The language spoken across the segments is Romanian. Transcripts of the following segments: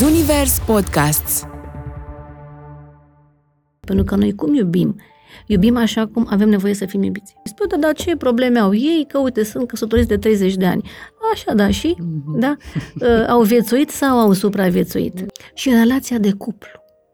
Zunivers Podcasts Pentru că noi cum iubim? Iubim așa cum avem nevoie să fim iubiți. Spune, da, dar ce probleme au ei? Că, uite, sunt căsătoriți de 30 de ani. Așa, da, și? Da? Uh, au viețuit sau au supraviețuit? Și în relația de cuplu,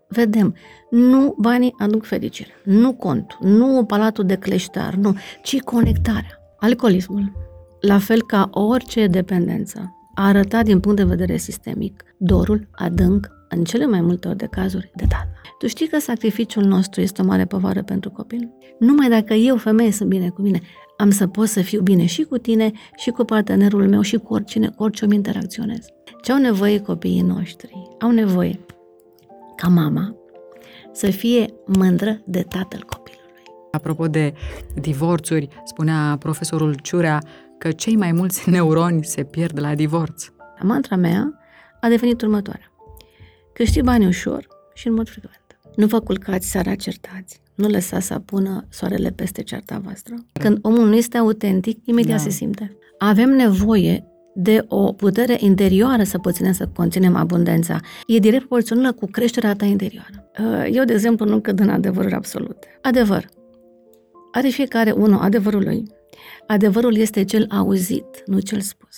vedem, nu banii aduc fericire, nu contul, nu palatul de cleștar, nu, ci conectarea. Alcoolismul, la fel ca orice dependență, a arătat din punct de vedere sistemic dorul adânc în cele mai multe ori de cazuri de tată. Tu știi că sacrificiul nostru este o mare povară pentru copil? Numai dacă eu, femeie, sunt bine cu mine, am să pot să fiu bine și cu tine, și cu partenerul meu, și cu oricine, cu orice om interacționez. Ce au nevoie copiii noștri? Au nevoie ca mama să fie mândră de tatăl copilului. Apropo de divorțuri, spunea profesorul Ciurea că cei mai mulți neuroni se pierd la divorț. Mantra mea a devenit următoarea. Câștig bani ușor și în mod frecvent. Nu vă culcați seara certați. Nu lăsați să apună soarele peste cearta voastră. Când omul nu este autentic, imediat da. se simte. Avem nevoie de o putere interioară să puținem să conținem abundența. E direct proporțională cu creșterea ta interioară. Uh, eu, de exemplu, nu cred în adevăruri absolute. Adevăr. Are fiecare unul adevărul lui. Adevărul este cel auzit, nu cel spus.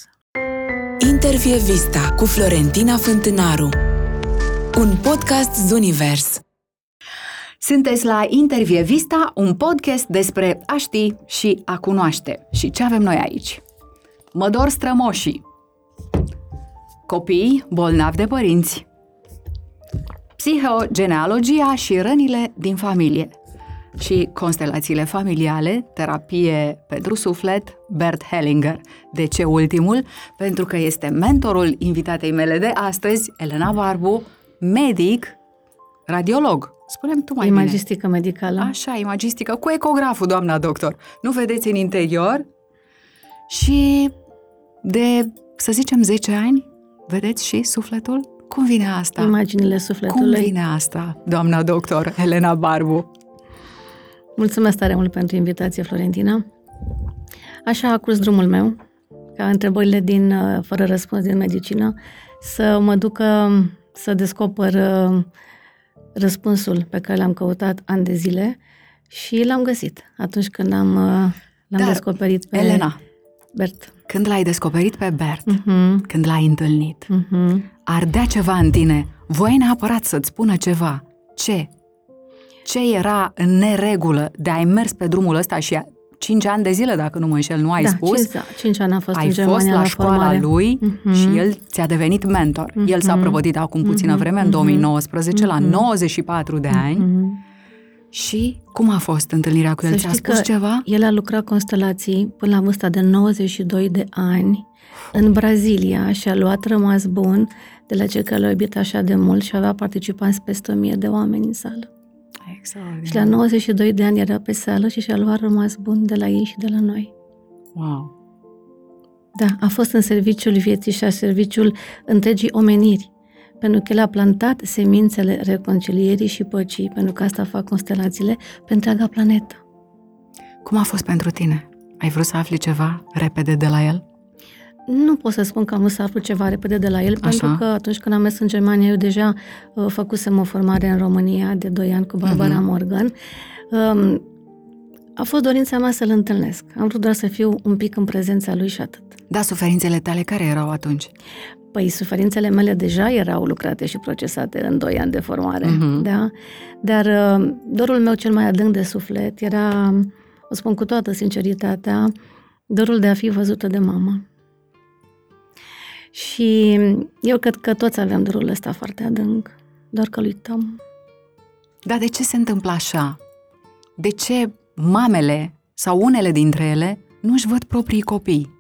Intervie Vista cu Florentina Fântânaru Un podcast Zunivers Sunteți la Intervie Vista, un podcast despre a ști și a cunoaște. Și ce avem noi aici? Mădor strămoșii, copii bolnavi de părinți, psihogenealogia și rănile din familie și constelațiile familiale, terapie pentru suflet, Bert Hellinger. De ce ultimul? Pentru că este mentorul invitatei mele de astăzi, Elena Barbu, medic, radiolog. Spunem tu mai Imagistică bine. medicală. Așa, imagistică, cu ecograful, doamna doctor. Nu vedeți în interior? Și de, să zicem, 10 ani, vedeți și sufletul? Cum vine asta? Imaginile sufletului. Cum vine asta, doamna doctor Elena Barbu? Mulțumesc tare mult pentru invitație, Florentina. Așa a curs drumul meu, ca întrebările din uh, fără răspuns din medicină, să mă ducă să descoper uh, răspunsul pe care l-am căutat ani de zile și l-am găsit atunci când am, uh, l-am Dar, descoperit pe Elena, Bert. Când l-ai descoperit pe Bert, uh-huh. când l-ai întâlnit, uh-huh. ardea ceva în tine, voiai neapărat să-ți spună ceva. Ce? Ce era în neregulă de ai mers pe drumul ăsta și 5 ani de zile, dacă nu mă înșel, nu ai da, spus? 5, 5 ani a fost ai în Germania fost la, la școala formare. lui uh-huh. și el ți-a devenit mentor. Uh-huh. El s-a prăvădit acum puțină uh-huh. vreme, în 2019, uh-huh. la 94 de ani. Uh-huh. Și cum a fost întâlnirea cu el? Să Ți-a știi spus că ceva? El a lucrat constelații până la vârsta de 92 de ani în Brazilia și a luat rămas bun de la cei care l-au iubit așa de mult și avea participanți peste 1000 de oameni în sală. Exact. Și la 92 de ani era pe sală și și-a luat rămas bun de la ei și de la noi. Wow. Da, a fost în serviciul vieții și a serviciul întregii omeniri. Pentru că el a plantat semințele reconcilierii și păcii, pentru că asta fac constelațiile, pe întreaga planetă. Cum a fost pentru tine? Ai vrut să afli ceva repede de la el? Nu pot să spun că am vrut să aflu ceva repede de la el, Așa. pentru că atunci când am mers în Germania, eu deja uh, făcusem o formare în România de 2 ani cu Barbara uh-huh. Morgan. Um, a fost dorința mea să-l întâlnesc. Am vrut doar să fiu un pic în prezența lui și atât. Da, suferințele tale care erau atunci? Păi suferințele mele deja erau lucrate și procesate în 2 ani de formare, Mhm. da? Dar uh, dorul meu cel mai adânc de suflet era, o spun cu toată sinceritatea, dorul de a fi văzută de mama. Și eu cred că toți avem dorul ăsta foarte adânc, doar că îl uităm. Dar de ce se întâmplă așa? De ce mamele sau unele dintre ele nu își văd proprii copii?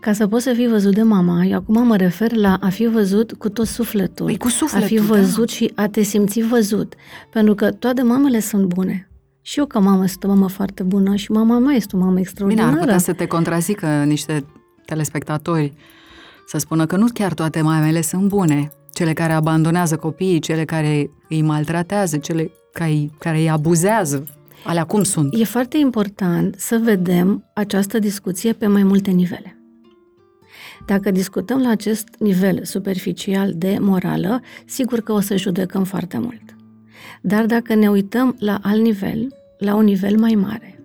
Ca să poți să fii văzut de mama, eu acum mă refer la a fi văzut cu tot sufletul. Păi cu sufletul, A fi văzut și a te simți văzut. Pentru că toate mamele sunt bune. Și eu ca mamă sunt o mamă foarte bună și mama mea este o mamă Bine, extraordinară. ar putea să te contrazică niște telespectatori să spună că nu chiar toate mamele sunt bune. Cele care abandonează copiii, cele care îi maltratează, cele care, care îi abuzează. Alea cum sunt? E foarte important să vedem această discuție pe mai multe nivele. Dacă discutăm la acest nivel superficial de morală, sigur că o să judecăm foarte mult. Dar dacă ne uităm la alt nivel, la un nivel mai mare,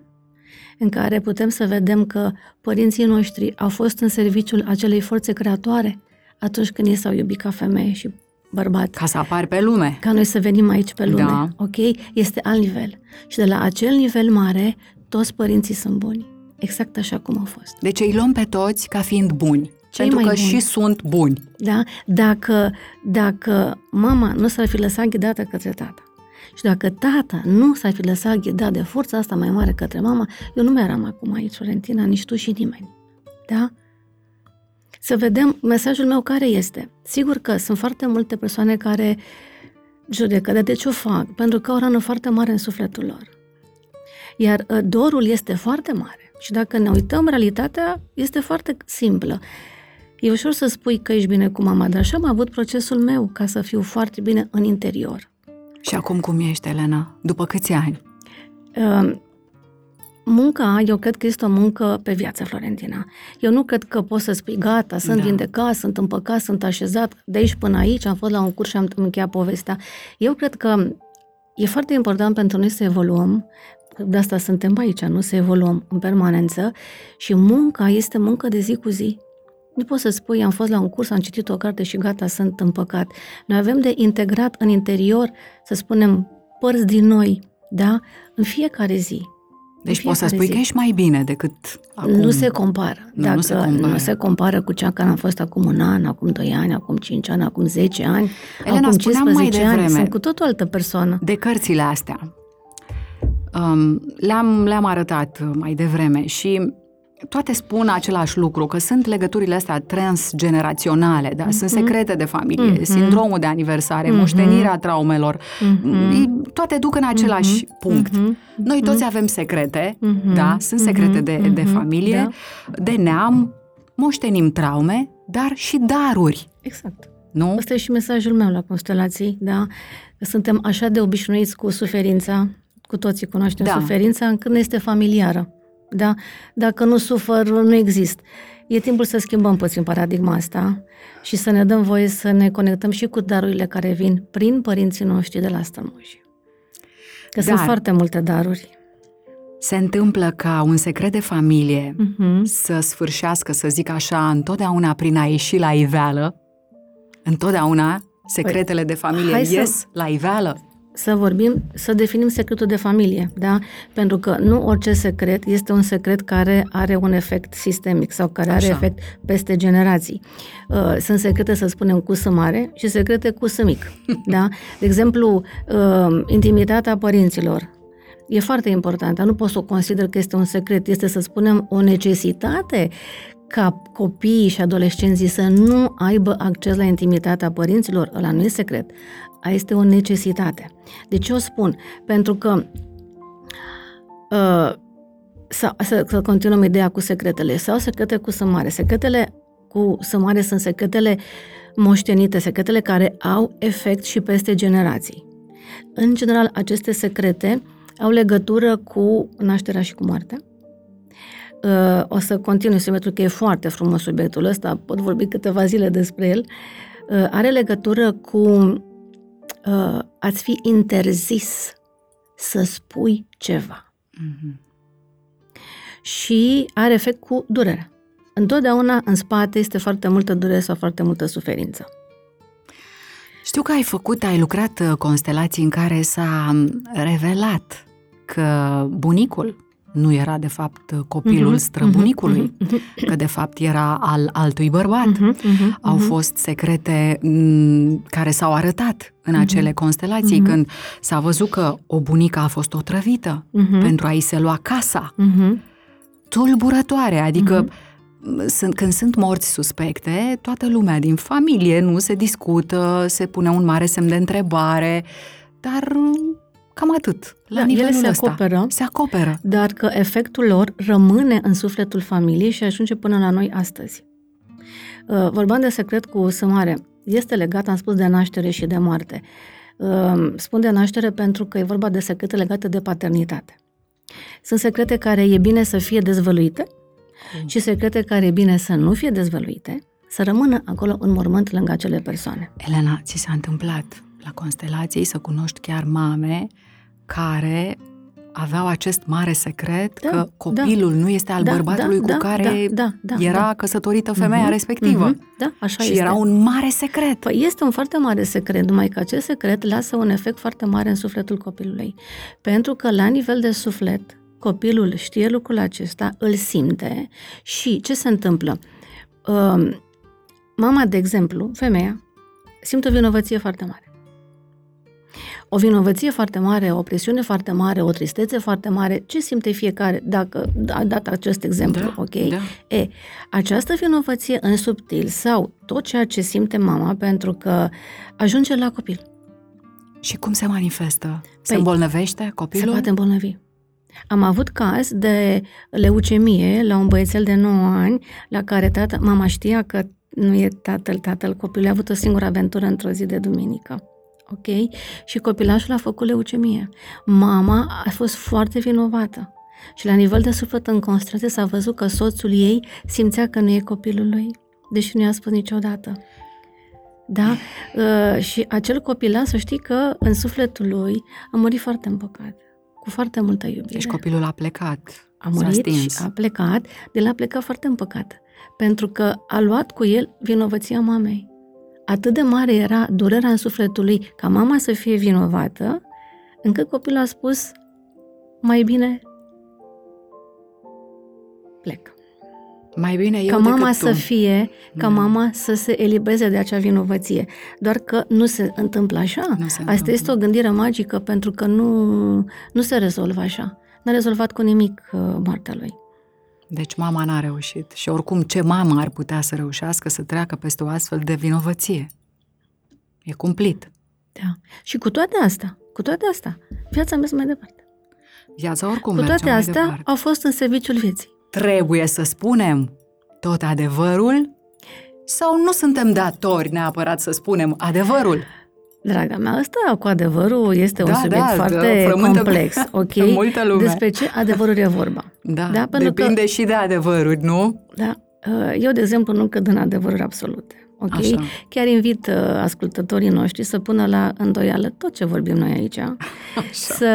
în care putem să vedem că părinții noștri au fost în serviciul acelei forțe creatoare atunci când ei s-au iubit ca femeie și bărbat. Ca să apar pe lume. Ca noi să venim aici pe lume. Da. Ok? Este alt nivel. Și de la acel nivel mare, toți părinții sunt buni. Exact așa cum au fost. Deci îi luăm pe toți ca fiind buni. Cei pentru mai că buni. și sunt buni. Da? Dacă, dacă mama nu s-ar fi lăsat ghidată către tata și dacă tata nu s-ar fi lăsat ghidat de forța asta mai mare către mama, eu nu mai eram acum aici, Florentina, nici tu și nimeni. Da? Să vedem mesajul meu care este. Sigur că sunt foarte multe persoane care judecă, dar de ce o fac? Pentru că au o rană foarte mare în sufletul lor. Iar uh, dorul este foarte mare. Și dacă ne uităm, realitatea este foarte simplă. E ușor să spui că ești bine cu mama, dar așa am avut procesul meu ca să fiu foarte bine în interior. Și acum cum ești, Elena? După câți ani? Uh, Munca, eu cred că este o muncă pe viață, Florentina. Eu nu cred că poți să spui, gata, sunt Da. da. vindecat, sunt împăcat, sunt așezat, de aici până aici, am fost la un curs și am încheiat povestea. Eu cred că e foarte important pentru noi să evoluăm, de asta suntem aici, nu să evoluăm în permanență și munca este muncă de zi cu zi. Nu poți să spui, am fost la un curs, am citit o carte și gata, sunt împăcat. Noi avem de integrat în interior, să spunem, părți din noi, da? În fiecare zi. Deci În poți să fiecare spui zi. că ești mai bine decât acum. Nu se compară. Nu, Dacă nu se compară. nu se compară cu cea care am fost acum un an, acum 2 ani, acum 5 ani, acum 10 ani, Elena, acum spuneam mai 15 ani. devreme- Sunt cu tot o altă persoană. De cărțile astea. Um, le-am, le-am arătat mai devreme și toate spun același lucru, că sunt legăturile astea transgeneraționale, da? sunt secrete de familie, Mhm. sindromul de aniversare, Mhm. moștenirea traumelor, Mhm. toate duc în același punct. Mhm. Noi toți avem secrete, Mhm. da? Sunt secrete Mhm. de, de Mhm. familie, de neam, moștenim traume, dar și daruri, Exact. nu? Asta e și mesajul meu la constelații, da? Că suntem așa de obișnuiți cu suferința, cu toții cunoaștem Da. suferința, încât ne este familiară. Da? Dacă nu sufăr, nu exist. E timpul să schimbăm puțin paradigma asta și să ne dăm voie să ne conectăm și cu darurile care vin prin părinții noștri de la strămoși. Că sunt Dar- foarte multe daruri. Se întâmplă ca un secret de familie Mhm. să sfârșească, să zic așa, întotdeauna prin a ieși la iveală, întotdeauna secretele de familie Păi, hai să- ies la iveală. Să vorbim, să definim secretul de familie, da? Pentru că nu orice secret este un secret care are un efect sistemic sau care are Așa. efect peste generații. Uh, Sunt secrete, să spunem, cu S mare și secrete cu S mic, da? De exemplu, uh, intimitatea părinților e foarte importantă. Nu pot să o consider că este un secret, este, să spunem, o necesitate ca copiii și adolescenții să nu aibă acces la intimitatea părinților, ăla nu e secret, a este o necesitate. De ce o spun? Pentru că uh, să, să, să continuăm ideea cu secretele. Sau secrete cu sămare. Secretele cu sămare sunt secretele moștenite, secretele care au efect și peste generații. În general, aceste secrete au legătură cu nașterea și cu moartea. Uh, o să continui să pentru că e foarte frumos subiectul ăsta, pot vorbi câteva zile despre el. Uh, are legătură cu uh, ați fi interzis să spui ceva. Mhm. Și are efect cu durerea. Întotdeauna în spate este foarte multă durere sau foarte multă suferință. Știu că ai făcut, ai lucrat uh, constelații în care s-a um, revelat că bunicul nu era de fapt copilul Mhm, străbunicului, mhm, că de fapt era al altui bărbat. mhm, mhm, Au mhm. fost secrete m, care s-au arătat în acele constelații Mhm. când s-a văzut că o bunică a fost otrăvită Mhm. pentru a-i se lua casa. Mhm. Tulburătoare, adică m, sunt, când sunt morți suspecte, toată lumea din familie nu se discută, se pune un mare semn de întrebare, dar m, cam atât. La Da, nivelul ele se ăsta. acoperă. Se acoperă. dar că efectul lor rămâne în sufletul familiei și ajunge până la noi astăzi. Uh, Vorbeam de secret cu sămare. Este legat, am spus, de naștere și de moarte. Uh, Spun de naștere pentru că e vorba de secrete legate de paternitate. Sunt secrete care e bine să fie dezvăluite și secrete care e bine să nu fie dezvăluite, să rămână acolo în mormânt lângă acele persoane. Elena, ți s-a întâmplat la constelații să cunoști chiar mame care aveau acest mare secret Da, că copilul nu este al Da, bărbatului da, cu da, care da, da, da, era da. căsătorită femeia Mhm, respectivă. mhm, Da, așa și este. era un mare secret. Păi este un foarte mare secret, numai că acest secret lasă un efect foarte mare în sufletul copilului. Pentru că la nivel de suflet, copilul știe lucrul acesta, îl simte și ce se întâmplă? Um, Mama, de exemplu, femeia, simte o vinovăție foarte mare. O vinovăție foarte mare, o presiune foarte mare, o tristețe foarte mare. Ce simte fiecare dacă a dat acest exemplu, Da, ok? da. E, această vinovăție în subtil sau tot ceea ce simte mama pentru că ajunge la copil, Și cum se manifestă? Se Păi, îmbolnăvește se copilul? poate îmbolnăvi. Am avut caz de leucemie la un băiețel de 9 ani la care tata, mama știa că nu e tatăl, tatăl copilului a avut o singură aventură într-o zi de duminică. Ok? Și copilașul a făcut leucemie. Mama a fost foarte vinovată. Și la nivel de suflet în constrație s-a văzut că soțul ei simțea că nu e copilul lui, deși nu i-a spus niciodată. Da? Uh, și acel copilaș, să știi că în sufletul lui a murit foarte împăcat, cu foarte multă iubire. Deci copilul a plecat. a s-a murit stins. și a plecat, de la a plecat foarte împăcat. Pentru că a luat cu el vinovăția mamei. Atât de mare era durerea în sufletul lui ca mama să fie vinovată, încât copilul a spus, mai bine plec. Mai bine eu ca mama decât să tu. fie, ca Da. mama să se elibereze de acea vinovăție. Doar că nu se întâmplă așa. Nu se Asta întâmplă. este o gândire magică pentru că nu, nu se rezolvă așa. N-a rezolvat cu nimic uh, moartea lui. Deci mama n-a reușit. Și oricum, ce mamă ar putea să reușească să treacă peste o astfel de vinovăție? E cumplit. Da. Și cu toate astea, cu toate astea, viața a mers mai departe. Viața oricum cu merge toate mai astea, departe. au fost în serviciul vieții. Trebuie să spunem tot adevărul? Sau nu suntem datori neapărat să spunem adevărul? Draga mea, ăsta cu adevărul este un Da, subiect da, foarte frământă complex, ok? multă lume. Despre ce adevărul e vorba. Da, Da, pentru că- depinde și de adevăruri, nu? Da? Uh, Eu, de exemplu, nu cred în adevăruri absolute. Ok? Așa. Chiar invit uh, ascultătorii noștri să pună la îndoială tot ce vorbim noi aici, Așa. să,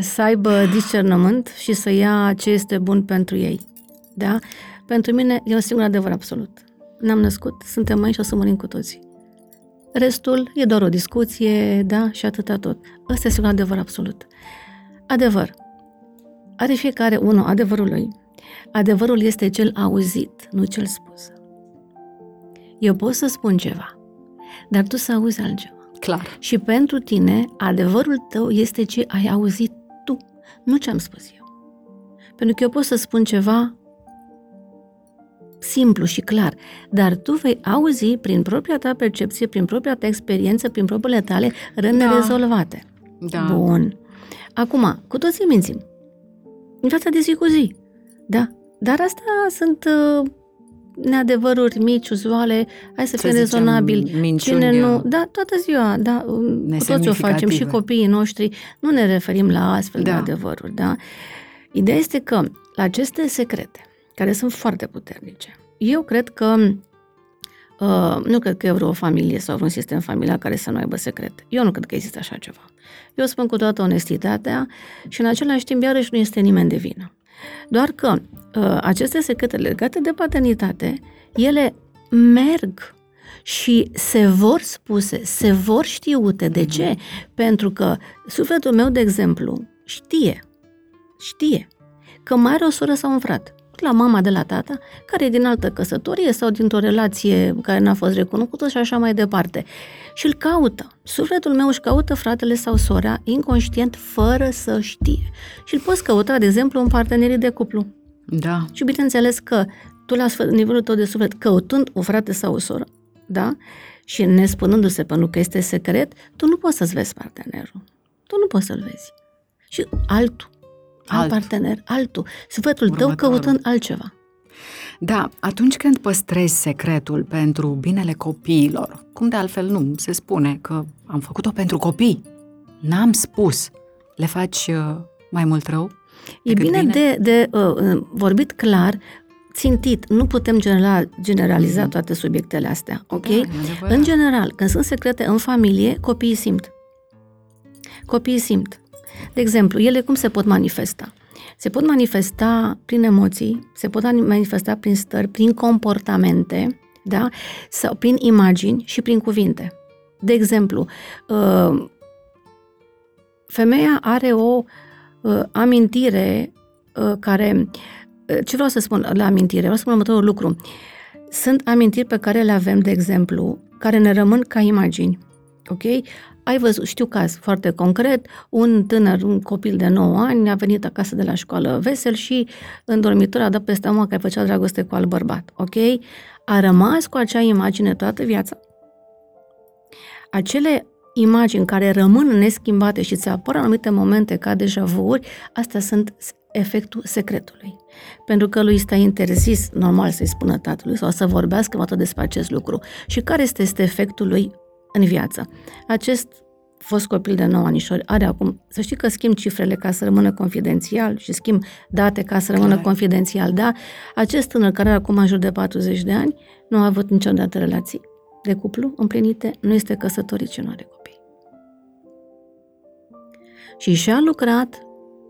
să aibă discernământ și să ia ce este bun pentru ei. Da? Pentru mine e un singur adevăr absolut. Ne-am născut, suntem aici și o să murim cu toții. Restul e doar o discuție, da, și atâta tot. Ăsta este un adevăr absolut. Adevăr. Are fiecare unul adevărul lui. Adevărul este cel auzit, nu cel spus. Eu pot să spun ceva, dar tu să auzi altceva. Clar. Și pentru tine, adevărul tău este ce ai auzit tu, nu ce am spus eu. Pentru că eu pot să spun ceva simplu și clar, dar tu vei auzi prin propria ta percepție, prin propria ta experiență, prin propriile tale răni Da. nerezolvate. Da. Bun. Acum, cu toții mințim. În viața de zi cu zi. Da. Dar astea sunt uh, neadevăruri mici, uzuale, hai să, Să fim zicem, rezonabili. minciuni, Cine nu, uh, da, toată ziua, da, um, cu toți o facem nesemnificative. și copiii noștri, nu ne referim la astfel de Da. adevăruri, da? Ideea este că la aceste secrete, care sunt foarte puternice, eu cred că Uh, nu cred că e vreo familie sau vreun sistem familial care să nu aibă secrete. Eu nu cred că există așa ceva. Eu spun cu toată onestitatea și în același timp iarăși nu este nimeni de vină. Doar că uh, aceste secrete legate de paternitate, ele merg și se vor spuse, se vor știute. De ce? Pentru că sufletul meu, de exemplu, știe, știe că mai are o soră sau un frate la mama de la tata, care e din altă căsătorie sau dintr-o relație care n-a fost recunoscută și așa mai departe. Și îl caută. Sufletul meu își caută fratele sau sora inconștient fără să știe. Și îl poți căuta, de exemplu, în partenerii de cuplu. Da. Și bineînțeles că tu la sfâr- nivelul tău de suflet, căutând o frate sau o soră, da? Și nespunându-se pentru că este secret, tu nu poți să-ți vezi partenerul. Tu nu poți să-l vezi. Și altul, alt, Alt. partener, altul. Sufletul tău Următorul. căutând altceva. Da, atunci când păstrezi secretul pentru binele copiilor, cum de altfel nu, se spune că am făcut-o pentru copii, n-am spus, le faci uh, mai mult rău? E decât bine, de, de uh, uh, vorbit clar țintit, nu putem general, generaliza toate subiectele astea, ok? Da, e adevărat. în general, când sunt secrete în familie, copiii simt. Copiii simt. De exemplu, ele cum se pot manifesta? Se pot manifesta prin emoții, se pot manifesta prin stări, prin comportamente, da? Sau prin imagini și prin cuvinte. De exemplu, uh, femeia are o uh, amintire uh, care... Ce vreau să spun la amintire? Vreau să spun următorul lucru. Sunt amintiri pe care le avem, de exemplu, care ne rămân ca imagini. Ok? Ai văzut, știu caz foarte concret, un tânăr, un copil de 9 ani a venit acasă de la școală vesel și în dormitor a dat peste mă că făcea dragoste cu alt bărbat, ok? A rămas cu acea imagine toată viața. Acele imagini care rămân neschimbate și ți apar în anumite momente ca deja vu astea sunt efectul secretului. Pentru că lui este interzis, normal să-i spună tatălui sau să vorbească mai despre acest lucru. Și care este, este efectul lui în viață. Acest fost copil de 9 anișori are acum, să știi că schimb cifrele ca să rămână confidențial și schimb date ca să rămână Clar. confidențial, da? Acest tânăr care are acum în jur de 40 de ani nu a avut niciodată relații de cuplu împlinite, nu este căsătorit și nu are copii. Și și-a lucrat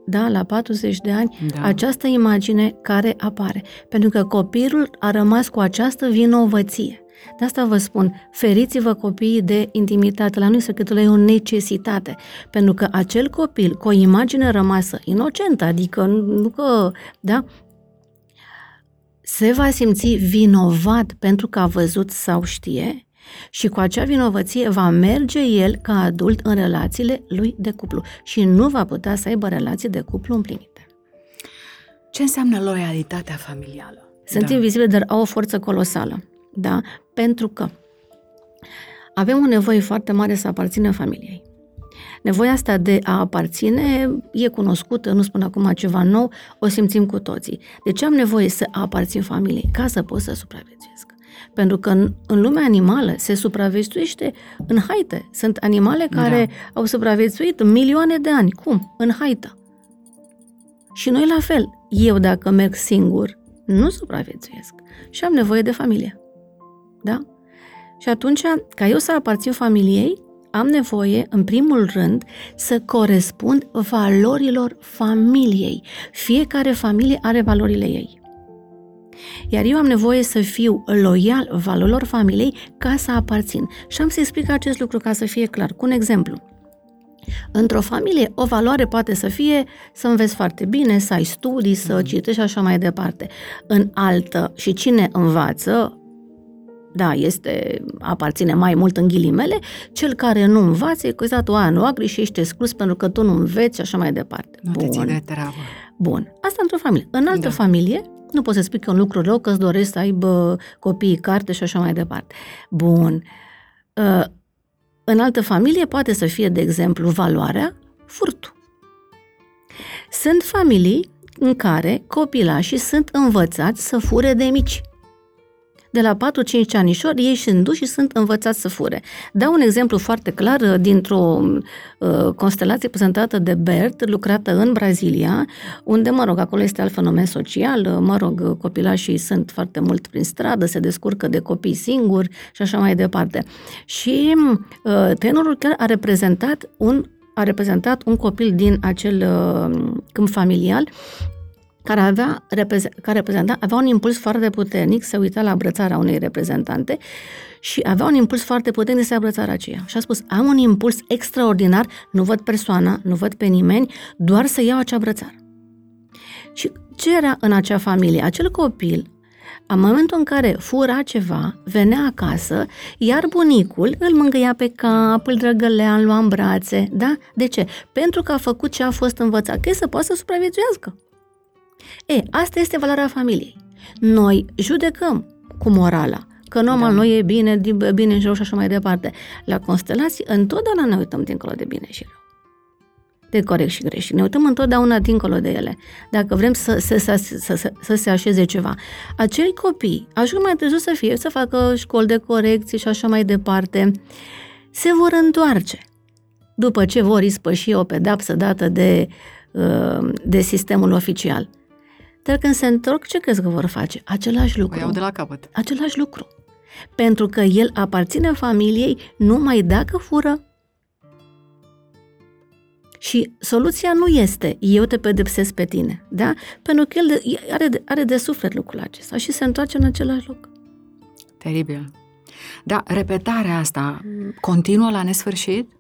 da, la 40 de ani, da. această imagine care apare. Pentru că copilul a rămas cu această vinovăție. De asta vă spun, feriți-vă copiii de intimitate. La noi secretul e o necesitate. Pentru că acel copil cu o imagine rămasă inocentă, adică nu că, da, se va simți vinovat pentru că a văzut sau știe și cu acea vinovăție va merge el ca adult în relațiile lui de cuplu și nu va putea să aibă relații de cuplu împlinite. Ce înseamnă loialitatea familială? Sunt da. invizibile, dar au o forță colosală. Da? Pentru că avem o nevoie foarte mare să aparținem familiei. Nevoia asta de a aparține e cunoscută, nu spun acum ceva nou, o simțim cu toții. De ce am nevoie să aparțin familiei? Ca să pot să supraviețuiesc. Pentru că în, în lumea animală se supraviețuiește în haite. Sunt animale care da. au supraviețuit milioane de ani. Cum? În haită. Și noi la fel. Eu dacă merg singur, nu supraviețuiesc. Și am nevoie de familie. Da? Și atunci, ca eu să aparțin familiei, am nevoie, în primul rând, să corespund valorilor familiei. Fiecare familie are valorile ei. Iar eu am nevoie să fiu loial valorilor familiei ca să aparțin. Și am să explic acest lucru ca să fie clar. Cu un exemplu. Într-o familie, o valoare poate să fie să înveți foarte bine, să ai studii, să mm. citești și așa mai departe. În altă, și cine învață, da, este, aparține mai mult în ghilimele, cel care nu învață e căzat o nu agri și ești exclus pentru că tu nu înveți și așa mai departe. Nu Bun. te ține treabă. Bun. Asta într-o familie. În altă da. familie, nu poți să spui că e un lucru rău, că îți dorești să aibă copiii carte și așa mai departe. Bun. Uh, în altă familie poate să fie, de exemplu, valoarea furtul. Sunt familii în care copilașii sunt învățați să fure de mici de la 4-5 anișori, ei sunt duși și sunt învățați să fure. Dau un exemplu foarte clar uh, dintr-o uh, constelație prezentată de Bert, lucrată în Brazilia, unde, mă rog, acolo este alt fenomen social, uh, mă rog, copilașii sunt foarte mult prin stradă, se descurcă de copii singuri și așa mai departe. Și uh, tenorul chiar a reprezentat un a reprezentat un copil din acel uh, câmp familial care, avea, care reprezenta, avea un impuls foarte puternic, să uita la abrățarea unei reprezentante și avea un impuls foarte puternic să abrățarea aceea. Și a spus, am un impuls extraordinar, nu văd persoana, nu văd pe nimeni, doar să iau acea brățară. Și ce era în acea familie? Acel copil, în momentul în care fura ceva, venea acasă, iar bunicul îl mângâia pe cap, îl drăgălea, îl lua în brațe, da? De ce? Pentru că a făcut ce a fost învățat, că să poată să supraviețuiască. E, asta este valoarea familiei. Noi judecăm cu morala, că normal da. noi e bine, bine și rău și așa mai departe. La constelații, întotdeauna ne uităm dincolo de bine și rău. De corect și greșit. Ne uităm întotdeauna dincolo de ele. Dacă vrem să, să, să, să, să, să se așeze ceva. Acei copii ajung mai târziu să fie, să facă școli de corecție și așa mai departe, se vor întoarce după ce vor ispăși o pedapsă dată de, uh, de sistemul oficial Dar când se întorc, ce crezi că vor face? Același O lucru. iau de la capăt. Același lucru. Pentru că el aparține familiei numai dacă fură. Și soluția nu este eu te pedepsesc pe tine, da? Pentru că el de, are, de, are de suflet lucrul acesta și se întoarce în același loc. Teribil. Da, repetarea asta continuă la nesfârșit?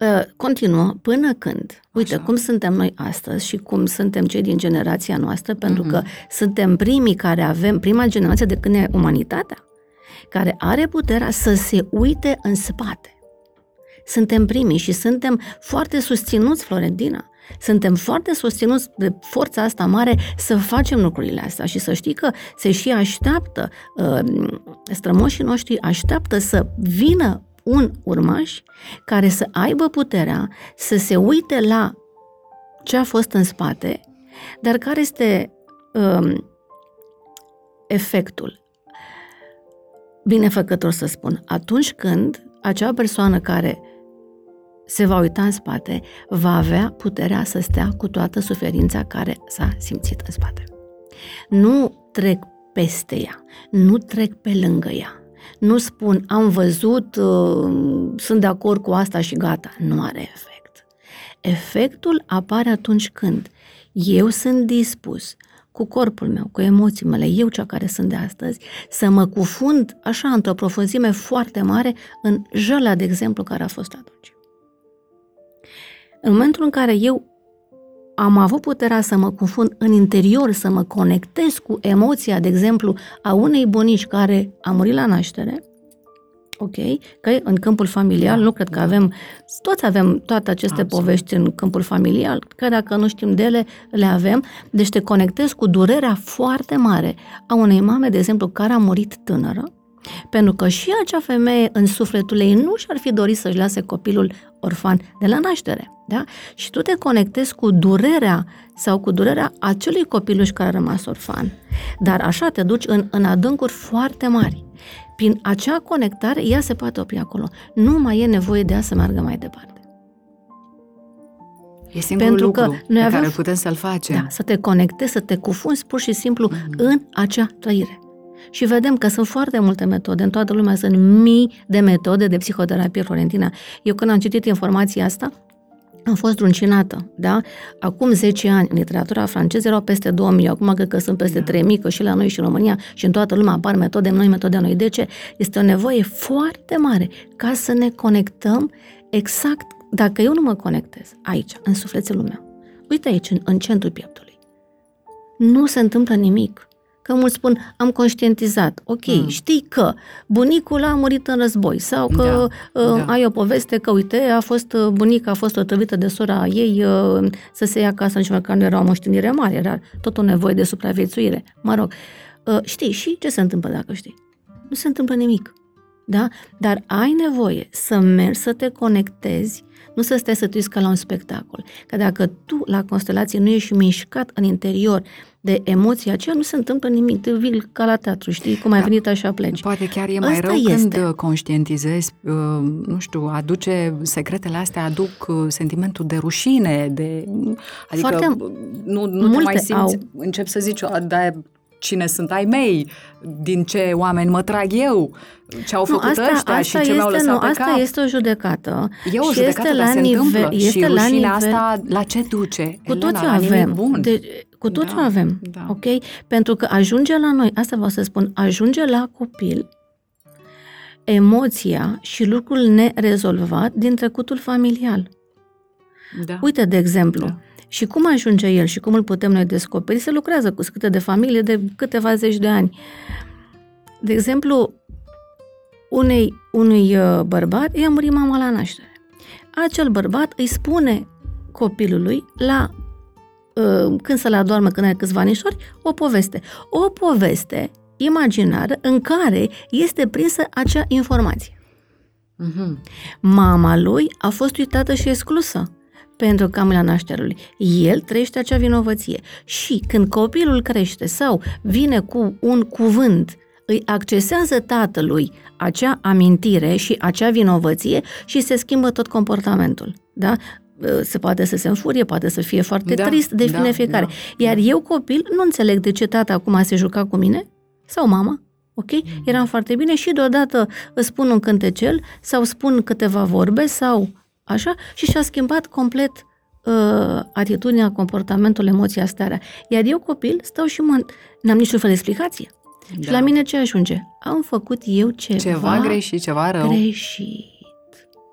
Uh, continuă până când, uite Așa. cum suntem noi astăzi și cum suntem cei din generația noastră, pentru Mhm. că suntem primii care avem, prima generație de când e umanitatea, care are puterea să se uite în spate. Suntem primii și suntem foarte susținuți, Florentina. Suntem foarte susținuți de forța asta mare să facem lucrurile astea și să știi că se și așteaptă, uh, strămoșii noștri așteaptă să vină un urmaș care să aibă puterea să se uite la ce a fost în spate, dar care este um, efectul. Binefăcător să spun, atunci când acea persoană care se va uita în spate, va avea puterea să stea cu toată suferința care s-a simțit în spate. Nu trec peste ea, nu trec pe lângă ea. Nu spun, am văzut, uh, sunt de acord cu asta și gata. Nu are efect. Efectul apare atunci când eu sunt dispus cu corpul meu, cu emoțiile mele, eu cea care sunt de astăzi, să mă cufund așa într-o profunzime foarte mare în jăla, de exemplu, care a fost atunci. În momentul în care eu am avut puterea să mă confund în interior, să mă conectez cu emoția, de exemplu, a unei bunici care a murit la naștere, ok, că în câmpul familial, Da, nu cred că da. avem, toți avem toate aceste Absolut. povești în câmpul familial, că dacă nu știm de ele, le avem, deci te conectezi cu durerea foarte mare a unei mame, de exemplu, care a murit tânără, pentru că și acea femeie în sufletul ei nu și-ar fi dorit să-și lase copilul orfan de la naștere. Da? Și tu te conectezi cu durerea sau cu durerea acelui copiluș care a rămas orfan. Dar așa te duci în, în adâncuri foarte mari. Prin acea conectare, ea se poate opri acolo. Nu mai e nevoie de ea să meargă mai departe. E singurul Pentru că lucru noi pe avem- care putem să-l facem. Da, să te conectezi, să te cufunzi pur și simplu Mhm. în acea trăire. Și vedem că sunt foarte multe metode, în toată lumea sunt mii de metode de psihoterapie florentina. Eu când am citit informația asta, am fost druncinată, da? Acum 10 ani, în literatura franceză erau peste 2000, acum cred că sunt peste Da. 3000, că și la noi și în România și în toată lumea apar metode noi, metode noi. De ce? Este o nevoie foarte mare ca să ne conectăm exact, dacă eu nu mă conectez aici, în sufletul meu, uite aici, în, în centrul pieptului, nu se întâmplă nimic. Că mulți spun, am conștientizat. Ok, Mm. mm. știi că bunicul a murit în război sau că Da, uh, da. ai o poveste că, uite, a fost uh, bunica, a fost otrăvită de sora ei uh, să se ia acasă, nici măcar nu era o moștenire mare, era tot o nevoie de supraviețuire. Mă rog, uh, știi, și ce se întâmplă dacă știi? Nu se întâmplă nimic. Da? Dar ai nevoie să mergi să te conectezi, nu să stai să te uiți ca la un spectacol. Că dacă tu la constelație nu ești mișcat în interior de emoția aceea, nu se întâmplă nimic, te vii ca la teatru, știi? Cum ai Da. venit așa pleci. Poate chiar e mai Ăsta rău este. când uh, conștientizezi, uh, nu știu, aduce, secretele astea aduc uh, sentimentul de rușine, de... Adică Foarte uh, nu, nu te multe mai simți, au. încep să zici, "A, da, cine sunt ai mei, din ce oameni mă trag eu, ce au făcut asta, ăștia asta și ce mi-au este, lăsat nu, pe asta cap. este o judecată. E o și judecată, este dar la se nivel, întâmplă este și la rușinea nivel, asta la ce duce? Cu Elena, toți o la nimic avem. bun. De, cu toți Da, o avem. da. Ok? Pentru că ajunge la noi, asta vreau să spun, ajunge la copil emoția și lucrul nerezolvat din trecutul familial. da. Uite, de exemplu, Da. Și cum ajunge el și cum îl putem noi descoperi, se lucrează cu scâte de familie de câteva zeci de ani. De exemplu, unei, unui uh, bărbat i-a murit mama la naștere. Acel bărbat îi spune copilului la uh, când să le adormă, când are câțiva anișori, o poveste. O poveste imaginară în care este prinsă acea informație. Mhm. Mama lui a fost uitată și exclusă pentru camila nașterii. El trăiește acea vinovăție. Și când copilul crește sau vine cu un cuvânt, îi accesează tatălui acea amintire și acea vinovăție și se schimbă tot comportamentul. Da? uh, se poate să se înfurie, poate să fie foarte Da, trist, de da, fine fiecare. da, Iar da. eu, copil, nu înțeleg de ce tata acum se juca cu mine sau mama, ok? Mm. Eram foarte bine și deodată îți spun un cântecel sau spun câteva vorbe sau așa și și-a schimbat complet uh, atitudinea, comportamentul, emoția, starea. Iar eu, copil, stau și mă... N-am niciun fel de explicație. Da. Și la mine ce ajunge? Am făcut eu ceva, Ceva greșit, ceva rău. greșit.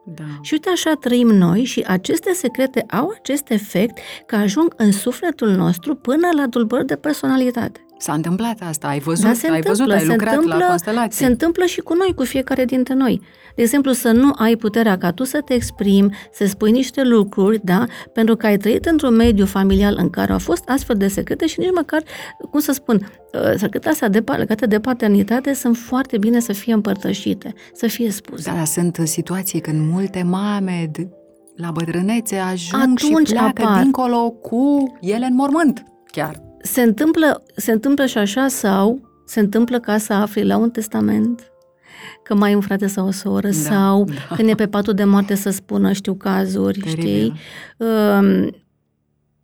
Da. Și uite așa trăim noi și aceste secrete au acest efect că ajung în sufletul nostru până la tulburări de personalitate. S-a întâmplat asta, ai văzut, Da, se ai văzut, întâmplă, ai se lucrat întâmplă, la constelații. Se întâmplă și cu noi, cu fiecare dintre noi. De exemplu, să nu ai puterea ca tu să te exprimi, să spui niște lucruri, da, pentru că ai trăit într-un mediu familial în care au fost astfel de secrete și nici măcar, cum să spun, uh, secretele astea de, legate de paternitate sunt foarte bine să fie împărtășite, să fie spuse. Da, dar sunt situații când multe mame de, la bătrânețe ajung Atunci și pleacă apar. dincolo cu ele în mormânt, chiar. Se întâmplă, se întâmplă și așa sau se întâmplă ca să afli la un testament că mai ai un frate sau o soră, Da, sau da. când e pe patul de moarte să spună, știu, cazuri, Teribil. știi? Um,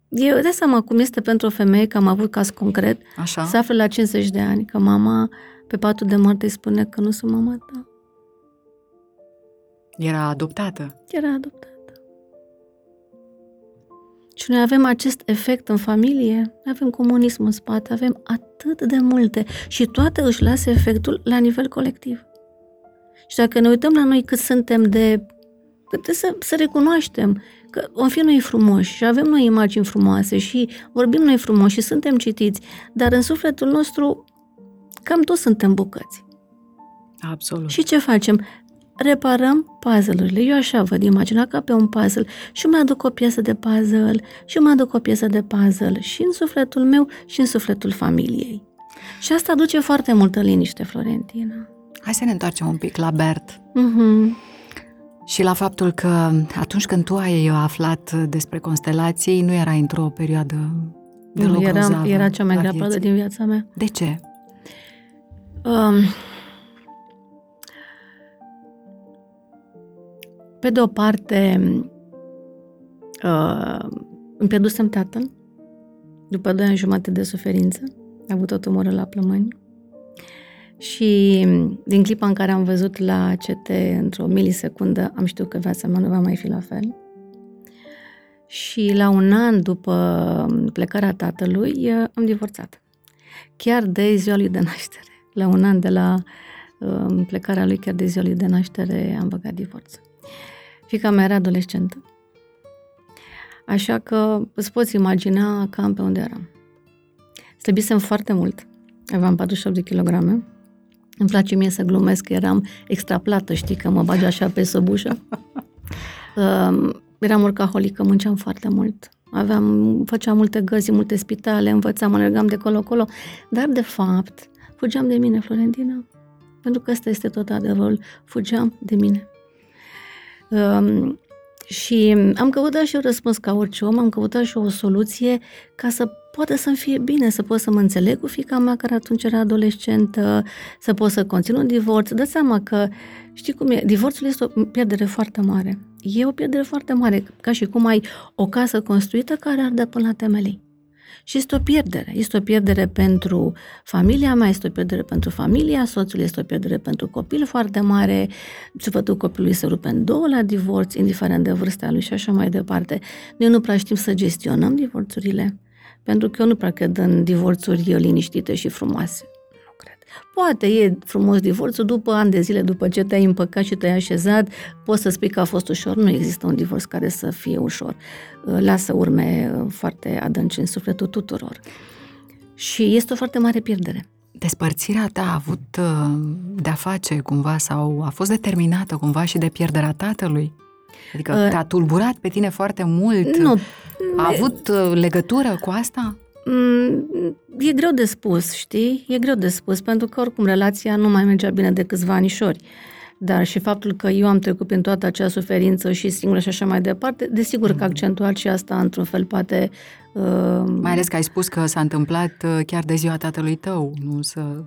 Eu dai seama cum este pentru o femeie, că am avut caz concret, Așa? să afle la 50 de ani că mama pe patul de moarte îi spune că nu sunt mama ta. Era adoptată. Era adoptată. Și noi avem acest efect în familie, noi avem comunism în spate, avem atât de multe și toate își lasă efectul la nivel colectiv. Și dacă ne uităm la noi cât suntem de... Trebuie să, să recunoaștem că om fi noi frumoși și avem noi imagini frumoase și vorbim noi frumos și suntem citiți, dar în sufletul nostru cam toți suntem bucăți. Absolut. Și ce facem? Reparăm puzzle-urile. Eu așa văd imaginea ca pe un puzzle și mai aduc o piesă de puzzle și mai aduc o piesă de puzzle și în sufletul meu și în sufletul familiei. Și asta aduce foarte multă liniște, Florentina. Hai să ne întoarcem un pic la Bert Mm-hmm. și la faptul că atunci când tu ai aflat despre constelații, nu era într-o perioadă deloc Nu, era, grozavă era cea mai a grea vieții. perioadă din viața mea. De ce? Um, pe de o parte, uh, îmi pierdusem tatăl după doi ani jumate de suferință. A avut o tumoră la plămâni. Și din clipa în care am văzut la CT într-o milisecundă, am știut că viața mea nu va mai fi la fel. Și la un an după plecarea tatălui, am divorțat. Chiar de ziua lui de naștere. La un an de la uh, plecarea lui, chiar de ziua lui de naștere, am băgat divorț. Fica mea era adolescentă. Așa că îți poți imagina cam pe unde eram. Slăbisem foarte mult. Aveam 48 de kilograme. Îmi place mie să glumesc că eram extra plată, știi, că mă bagi așa pe săbușă. Uh, eram urcaholică, munceam foarte mult. Aveam, făceam multe găzi, multe spitale, învățam, alergam de colo-colo, dar de fapt fugeam de mine, Florentina. Pentru că ăsta este tot adevărul. Fugeam de mine. Um, și am căutat și eu răspuns ca orice om, am căutat și eu o soluție ca să poată să-mi fie bine, să pot să mă înțeleg cu fica mea care atunci era adolescentă, să pot să conțin un divorț. Dă seama că, știi cum e, divorțul este o pierdere foarte mare. E o pierdere foarte mare, ca și cum ai o casă construită care arde până la temelii. Și este o pierdere. Este o pierdere pentru familia mea, este o pierdere pentru familia soțului, este o pierdere pentru copil foarte mare, sufletul copilului se rupe în două la divorț, indiferent de vârsta lui și așa mai departe. Noi nu prea știm să gestionăm divorțurile, pentru că eu nu prea cred în divorțuri liniștite și frumoase. Nu cred. Poate e frumos divorțul după ani de zile, după ce te-ai împăcat și te-ai așezat, poți să spui că a fost ușor. Nu există un divorț care să fie ușor. Lasă urme foarte adânci în sufletul tuturor. Și este o foarte mare pierdere. Despărțirea ta a avut uh, de-a face cumva sau a fost determinată cumva și de pierderea tatălui? Adică Uh, te-a tulburat pe tine foarte mult? Nu. A avut uh, legătură cu asta? Mm, E greu de spus, știi? E greu de spus, pentru că oricum relația nu mai mergea bine de câțiva anișori. Dar și faptul că eu am trecut prin toată acea suferință și singură și așa mai departe, desigur că accentuat și asta într-un fel poate... Uh, Mai ales că ai spus că s-a întâmplat uh, chiar de ziua tatălui tău, nu să...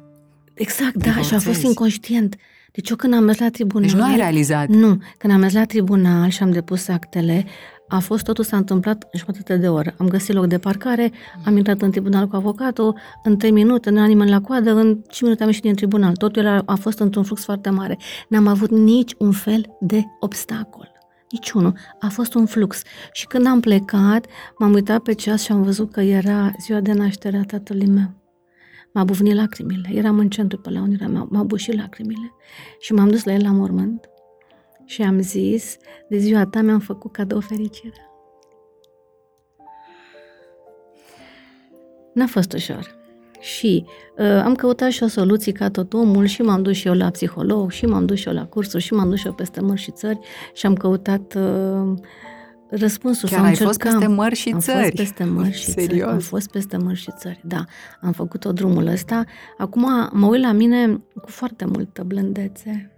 exact, da, și a fost divorțezi. inconștient. Deci eu când am mers la tribunal... Deci nu ai realizat. Nu, când am mers la tribunal și am depus actele, a fost, totul s-a întâmplat în jumătate de oră. Am găsit loc de parcare, am intrat în tribunal cu avocatul, în 3 minute, nu era nimeni la coadă, în 5 minute am ieșit din tribunal. Totul era, a fost într-un flux foarte mare. N-am avut nici un fel de obstacol. Niciunul. A fost un flux. Și când am plecat, m-am uitat pe ceas și am văzut că era ziua de naștere a tatălui meu. M-a buvnit lacrimile. Eram în centru pe la unirea mea, m-a bușit lacrimile. Și m-am dus la el la mormânt și am zis, de ziua ta mi-am făcut cadou fericire. N-a fost ușor. Și uh, am căutat și o soluție ca tot omul și m-am dus și eu la psiholog și m-am dus și eu la cursuri și m-am dus și eu peste mări și țări și am căutat uh, răspunsul. Chiar ai fost peste mări și am țări? Am fost peste mări și Serios? țări. Am fost peste mări și țări, da. Am făcut tot drumul ăsta. Acum mă uit la mine cu foarte multă blândețe.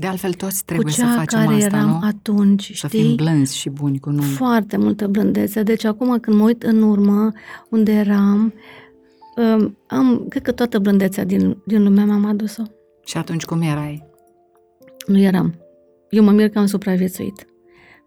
De altfel, toți Cu trebuie cea să facem care asta, eram nu? atunci, Să știi? fim blânzi și buni cu noi. Foarte multă blândețe. Deci acum când mă uit în urmă, unde eram, um, am, cred că toată blândețea din, din lumea mea am adus-o. Și atunci cum erai? Nu eram. Eu mă mir că am supraviețuit.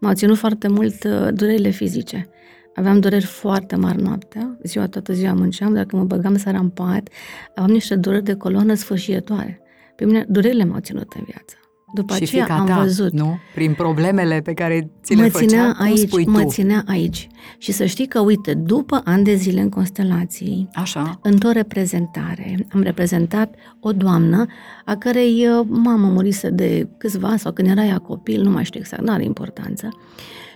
M-au ținut foarte mult uh, durerile fizice. Aveam dureri foarte mari noaptea, ziua toată ziua munceam, dacă mă băgam seara în pat, aveam niște dureri de coloană sfârșietoare. Pe mine durerile m-au ținut în viață. După și aceea fica am ta, văzut. nu? Prin problemele pe care ți le mă făcea, ținea cum aici, spui mă tu? ținea aici. Și să știi că, uite, după ani de zile în constelații, Așa. într-o reprezentare, am reprezentat o doamnă a cărei uh, mamă murise de câțiva sau când era ea copil, nu mai știu exact, nu are importanță.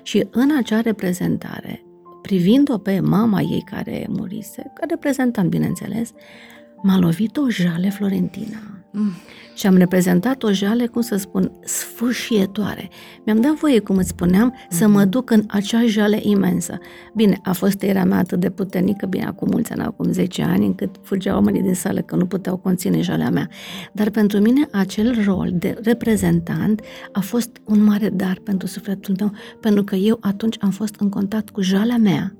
Și în acea reprezentare, privind-o pe mama ei care murise, ca reprezentant, bineînțeles, m-a lovit o jale florentina. Mm. Și am reprezentat o jale, cum să spun, sfârșietoare. Mi-am dat voie, cum îți spuneam, să mă duc în acea jale imensă. Bine, a fost era mea atât de puternică, bine, acum mulți ani, acum 10 ani, încât fugeau oamenii din sală că nu puteau conține jalea mea. Dar pentru mine acel rol de reprezentant a fost un mare dar pentru sufletul meu, pentru că eu atunci am fost în contact cu jalea mea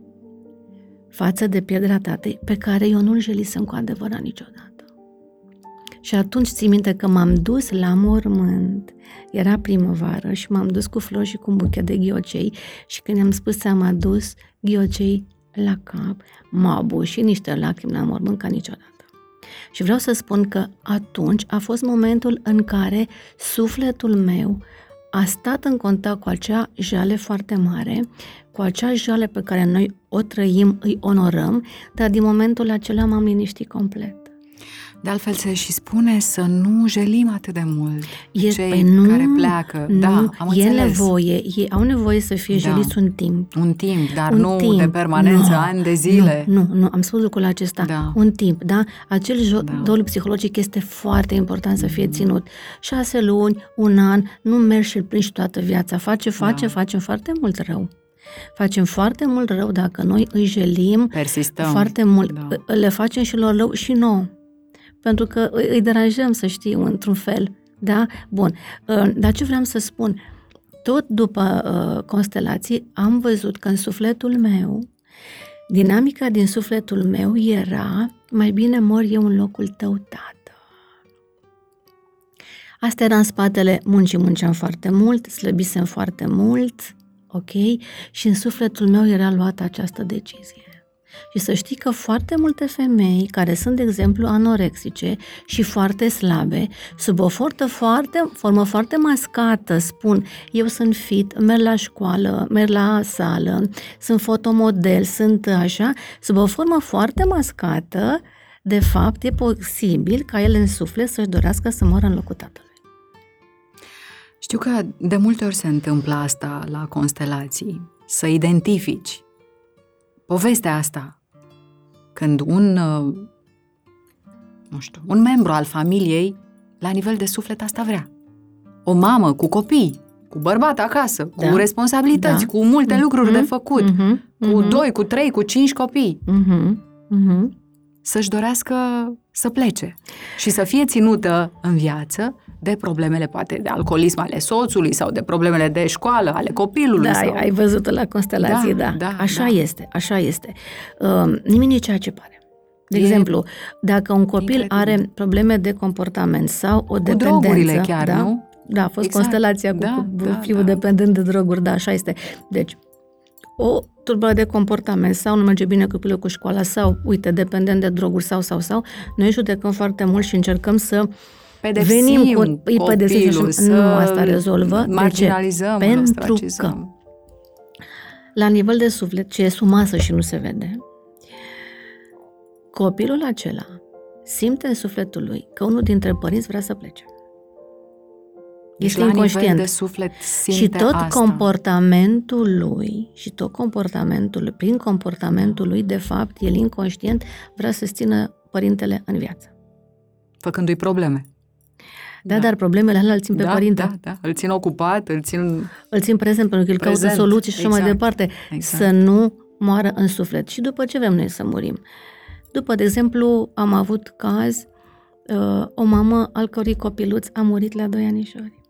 față de pierderea tatei, pe care eu nu-l jelisem cu adevărat niciodată. Și atunci țin minte că m-am dus la mormânt, era primăvară și m-am dus cu flori și cu un buchet de ghiocei și când i-am spus să am adus ghiocei la cap, m-au bușit niște lacrimi la mormânt ca niciodată. Și vreau să spun că atunci a fost momentul în care sufletul meu a stat în contact cu acea jale foarte mare, cu acea jale pe care noi o trăim, îi onorăm, dar din momentul acela m-am liniștit complet. De altfel se și spune să nu jelim atât de mult E, cei păi nu, care pleacă. Nu, da, am e înțeles. nevoie, ei au nevoie să fie Da. jeliți un timp. Un timp, dar un nu timp. de permanență, Nu, ani de zile. Nu, nu, nu, am spus lucrul acesta. Da. Un timp, da? Acel jo- Da. doliu psihologic este foarte important să fie ținut. Șase luni, un an, nu mergi și îl prinzi toată viața. Face, face, Da. facem foarte mult rău. Facem foarte mult rău dacă noi îi jelim Persistăm. foarte mult. Da. Le facem și lor rău și nouă. Pentru că îi îi deranjăm, să știi, într-un fel. Da? Bun. Uh, Dar ce vreau să spun? Tot după uh, constelații am văzut că în sufletul meu, dinamica din sufletul meu era mai bine mor eu în locul tău, tată. Asta era în spatele muncii, munceam foarte mult, slăbisem foarte mult, ok? Și în sufletul meu era luată această decizie. Și să știi că foarte multe femei care sunt, de exemplu, anorexice și foarte slabe, sub o formă foarte, formă foarte mascată, spun, eu sunt fit, merg la școală, merg la sală, sunt fotomodel, sunt așa, sub o formă foarte mascată, de fapt, e posibil ca ele în suflet să-și dorească să moară în locul tatălui. Știu că de multe ori se întâmplă asta la constelații, să identifici povestea asta. Când un, uh, nu știu, un membru al familiei, la nivel de suflet, asta vrea. O mamă cu copii, cu bărbat acasă, cu Da. responsabilități, Da. cu multe Mhm. lucruri de făcut, Mhm, cu mhm, doi, cu trei, cu cinci copii, mhm, mhm. să-și dorească să plece și să fie ținută în viață de problemele poate de alcoolism ale soțului sau de problemele de școală ale copilului. Da, sau... ai, ai văzut la constelație, Da, da. da, așa da. este, așa este. Uh, nimic nici ceea ce pare. De E exemplu, dacă un copil incredibil. are probleme de comportament sau o cu dependență... drogurile chiar, da? nu? Da, a fost Exact. constelația cu, Da, cu da, fiul da. dependent de droguri, da, așa este. Deci, o tulburare de comportament sau nu merge bine copilul cu școala sau, uite, dependent de droguri sau, sau, sau, noi judecăm foarte mult și încercăm să Pedepsim venim cu îi copilul, pedepsim să nu asta rezolvă. De ce? marginalizăm, Pentru ostracizăm. că la nivel de suflet, ce e sub masă și nu se vede, copilul acela simte în sufletul lui că unul dintre părinți vrea să plece. Deci Este la nivel inconștient. de suflet simte Și tot asta. comportamentul lui, și tot comportamentul lui, prin comportamentul lui, de fapt, el inconștient vrea să țină părintele în viață. Făcându-i probleme. Da, da. dar problemele alea îl țin pe da, părinte. Da, da, îl țin ocupat, îl țin... Îl țin prezent pentru că el caută Prezent, soluții și așa mai exact, departe. exact. Să nu moară în suflet. Și după ce vrem noi să murim? După, de exemplu, am avut caz uh, o mamă al cărui copiluț a murit la doi anișori.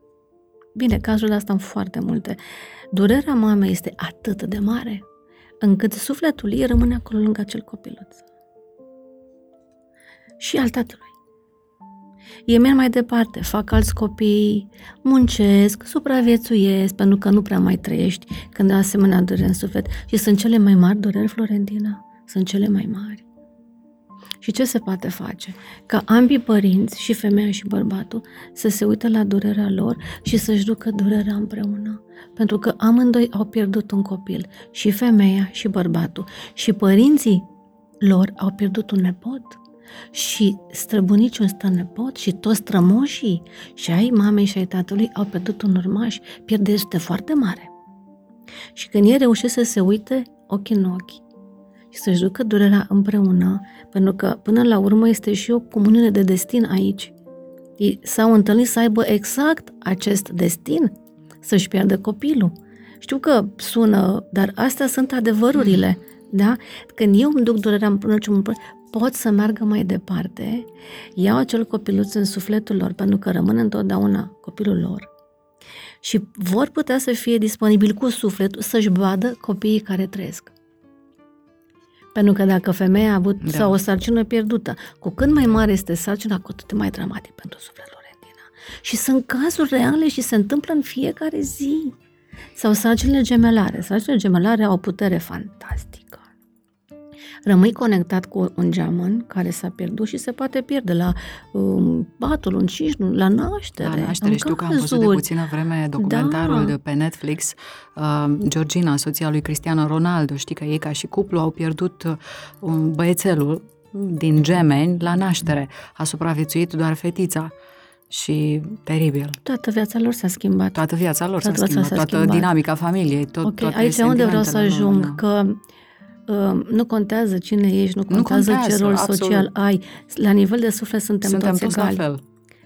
Bine, cazul ăsta în foarte multe. Durerea mamei este atât de mare încât sufletul ei rămâne acolo lângă acel copiluț. Și al tatălui. Ei merg mai departe, fac alți copii, muncesc, supraviețuiesc, pentru că nu prea mai trăiești când ai asemenea durere în suflet. Și sunt cele mai mari dureri, Florentina. Sunt cele mai mari. Și ce se poate face? Ca ambii părinți, și femeia și bărbatul, să se uite la durerea lor și să-și ducă durerea împreună. Pentru că amândoi au pierdut un copil, și femeia și bărbatul. Și părinții lor au pierdut un nepot și străbunicii un strănepot și toți strămoșii și ai mamei și ai tatălui au pierdut un urmaș. Pierderea este foarte mare. Și când ei reușesc să se uite ochi în ochi și să-și ducă durerea împreună, pentru că până la urmă este și o comuniune de destin aici. Ei s-au întâlnit să aibă exact acest destin, să-și pierdă copilul. Știu că sună, dar astea sunt adevărurile. Da? Când eu îmi duc durerea împreună, pot să meargă mai departe, iau acel copiluț în sufletul lor, pentru că rămân întotdeauna copilul lor și vor putea să fie disponibili cu sufletul să-și vadă copiii care trăiesc. Pentru că dacă femeia a avut da. sau o sarcină pierdută, cu cât mai mare este sarcina, cu atât mai dramatic pentru sufletul Florentina. Și sunt cazuri reale și se întâmplă în fiecare zi. Sau sarcinile gemelare. Sarcinile gemelare au o putere fantastică rămâi conectat cu un geamăn care s-a pierdut și se poate pierde la um, patul, un cișnu, la naștere. La naștere, știu că am văzut de puțină vreme documentarul da. de pe Netflix, uh, Georgina, soția lui Cristiano Ronaldo, știi că ei ca și cuplu au pierdut uh, un băiețelul din gemeni la naștere. A supraviețuit doar fetița și teribil. Toată viața lor s-a schimbat. Toată viața lor toată s-a, schimbat, s-a toată schimbat. dinamica familiei, tot, okay. toate Aici unde vreau să ajung, nu, că uh, nu contează cine ești, nu contează, nu contează ce rol absolut. social ai. La nivel de suflet suntem, suntem toți, toți egali. la fel.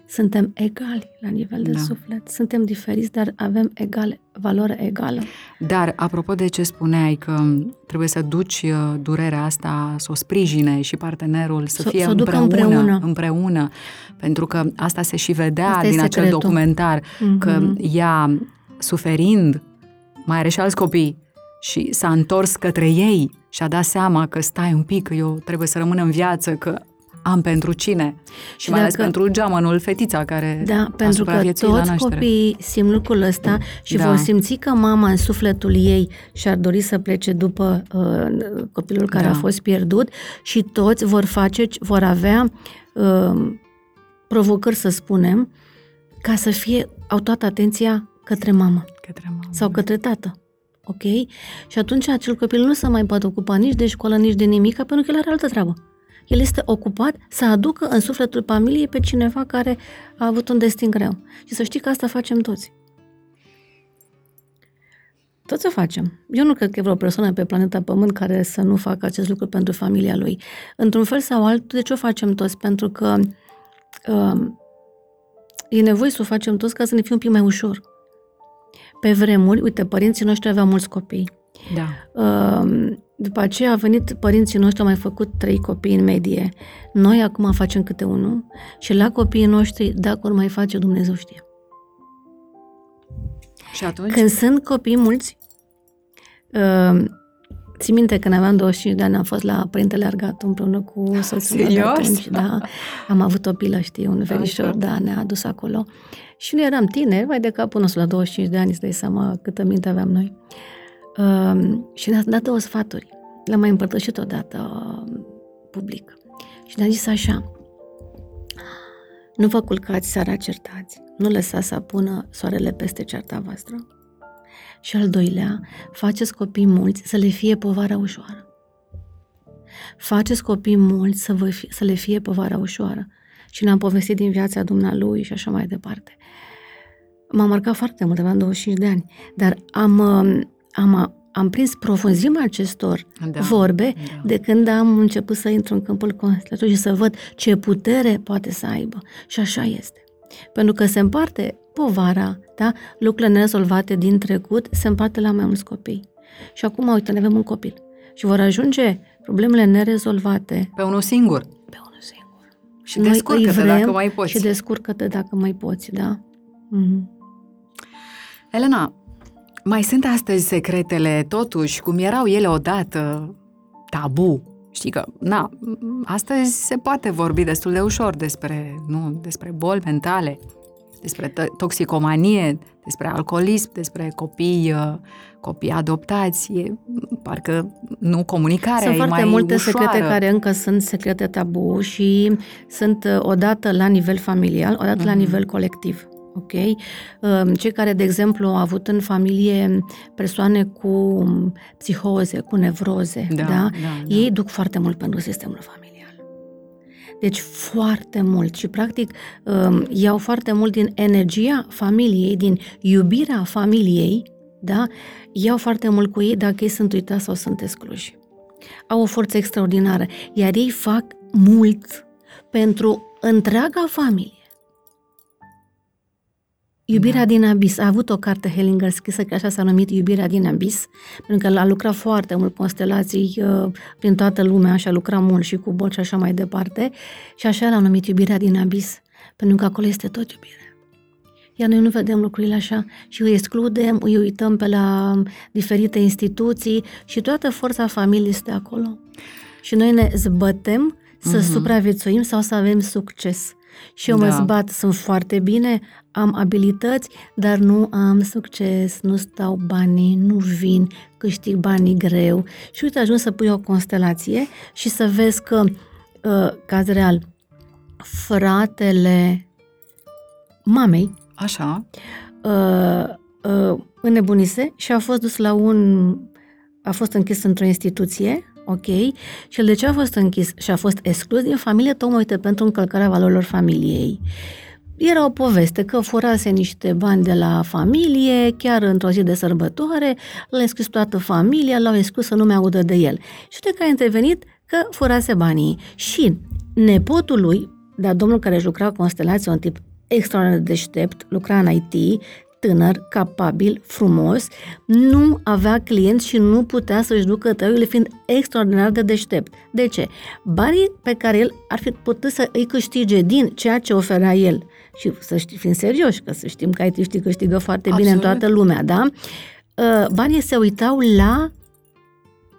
Suntem egali la nivel de da. suflet. Suntem diferiți, dar avem egale, valoare egală. Dar, apropo de ce spuneai, că trebuie să duci uh, durerea asta, să o sprijine și partenerul să S-o, fie s-o împreună, împreună. împreună, pentru că asta se și vedea Asta din e acel secretul. documentar, Mhm. că ea, suferind, mai are și alți copii și s-a întors către ei și a dat seama că stai un pic, că eu trebuie să rămân în viață, că am pentru cine. Și, Și mai ales dacă- pentru geamănul, fetița care Da, a pentru că supraviețuit la toți naștere. copiii simt lucrul ăsta și Da. vor simți că mama în sufletul ei și-ar dori să plece după uh, copilul care Da. a fost pierdut și toți vor face, vor avea uh, provocări, să spunem, ca să fie, au toată atenția către mama Către mamă. sau către tată. Ok? Și atunci acel copil nu se mai poate ocupa nici de școală, nici de nimic, pentru că el are altă treabă. El este ocupat să aducă în sufletul familiei pe cineva care a avut un destin greu. Și să știi că asta facem toți. Toți o facem. Eu nu cred că e vreo persoană pe planeta Pământ care să nu facă acest lucru pentru familia lui. Într-un fel sau altul, de ce o facem toți? Pentru că uh, e nevoie să o facem toți ca să ne fie un pic mai ușor. Pe vremuri, uite, părinții noștri aveau mulți copii. Da. Uh, După aceea a venit părinții noștri, au mai făcut trei copii în medie. Noi acum facem câte unul și la copiii noștri, dacă vor mai face, Dumnezeu știe. Și atunci? Când sunt copii mulți, uh, țin minte când aveam 25 de ani, am fost la Părintele Argat împreună cu soțul meu de Serios? atunci, da. Am avut o pilă, știi, un verișor, Așa. da, ne-a adus acolo. Și noi eram tineri, mai de capul nostru, la 25 de ani, îți dai seama câtă minte aveam noi. Uh, și ne-a dat două sfaturi. Le-am mai împărtășit odată uh, public. Și ne-a zis așa, nu vă culcați seara certați, nu lăsați să apună soarele peste cearta voastră. Și al doilea, faceți copii mulți să le fie povara ușoară. Faceți copii mulți să, vă fie, să le fie povara ușoară. Și ne-am povestit din viața dumnealui și așa mai departe. M-a marcat foarte mult, aveam 25 de ani, dar am, am, am prins profunzimea acestor da, vorbe da. de când am început să intru în câmpul constelației și să văd ce putere poate să aibă. Și așa este. Pentru că se împarte povara, da? lucrurile nerezolvate din trecut se împarte la mai mulți copii. Și acum, uite, ne avem un copil. Și vor ajunge problemele nerezolvate. Pe unul singur. Pe unul singur. Și descurcă-te dacă mai poți. Și descurcă-te dacă mai poți, da. Mm-hmm. Elena, mai sunt astăzi secretele, totuși, cum erau ele odată, tabu. Știi că, na, astăzi se poate vorbi destul de ușor despre, nu, despre boli mentale, despre toxicomanie, despre alcoolism, despre copii, uh, copii adoptați. E, parcă nu comunicarea Sunt e foarte mai multe ușoară. secrete care încă sunt secrete tabu și sunt uh, odată la nivel familial, odată mm-hmm. la Mhm. nivel colectiv. Ok? Um, Cei care, de exemplu, au avut în familie persoane cu psihoze, cu nevroze, Da, da? da, da. ei duc foarte mult pentru sistemul familial. Deci foarte mult și practic um, iau foarte mult din energia familiei, din iubirea familiei, da? Iau foarte mult cu ei dacă ei sunt uitați sau sunt excluși. Au o forță extraordinară, iar ei fac mult pentru întreaga familie. Iubirea da. din abis. A avut o carte Hellinger scrisă că așa s-a numit Iubirea din abis, pentru că a lucrat foarte mult constelații uh, prin toată lumea și a lucrat mult și cu boli și așa mai departe și așa l-a numit Iubirea din abis, pentru că acolo este tot iubire. Iar noi nu vedem lucrurile așa și îi excludem, îi uităm pe la diferite instituții și toată forța familiei este acolo. Și noi ne zbătem să Mhm. supraviețuim sau să avem succes. Și eu mă Da. zbat, sunt foarte bine, am abilități, dar nu am succes, nu stau banii, nu vin, câștig banii greu. Și uite, ajung să pui o constelație și să vezi că, uh, caz real, fratele mamei Așa. uh, uh, înnebunise și a fost dus la un... a fost închis într-o instituție, ok? Și el de ce a fost închis și a fost exclus din familie, tocmai uite, pentru încălcarea valorilor familiei. Era o poveste că furase niște bani de la familie, chiar într-o zi de sărbătoare, l-a exclus toată familia, l-au exclus să nu mai audă de el. Și uite că a intervenit că furase banii. Și nepotul lui, dar domnul care își lucra constelație, un tip extraordinar de deștept, lucra în IT, tânăr, capabil, frumos, nu avea clienți și nu putea să-și ducă tăiurile fiind extraordinar de deștept. De ce? Banii pe care el ar fi putut să îi câștige din ceea ce oferea el și să știi, fiind serioși, că să știm că IT știi câștigă foarte bine în Absolut. toată lumea, da? Uh, Banii se uitau la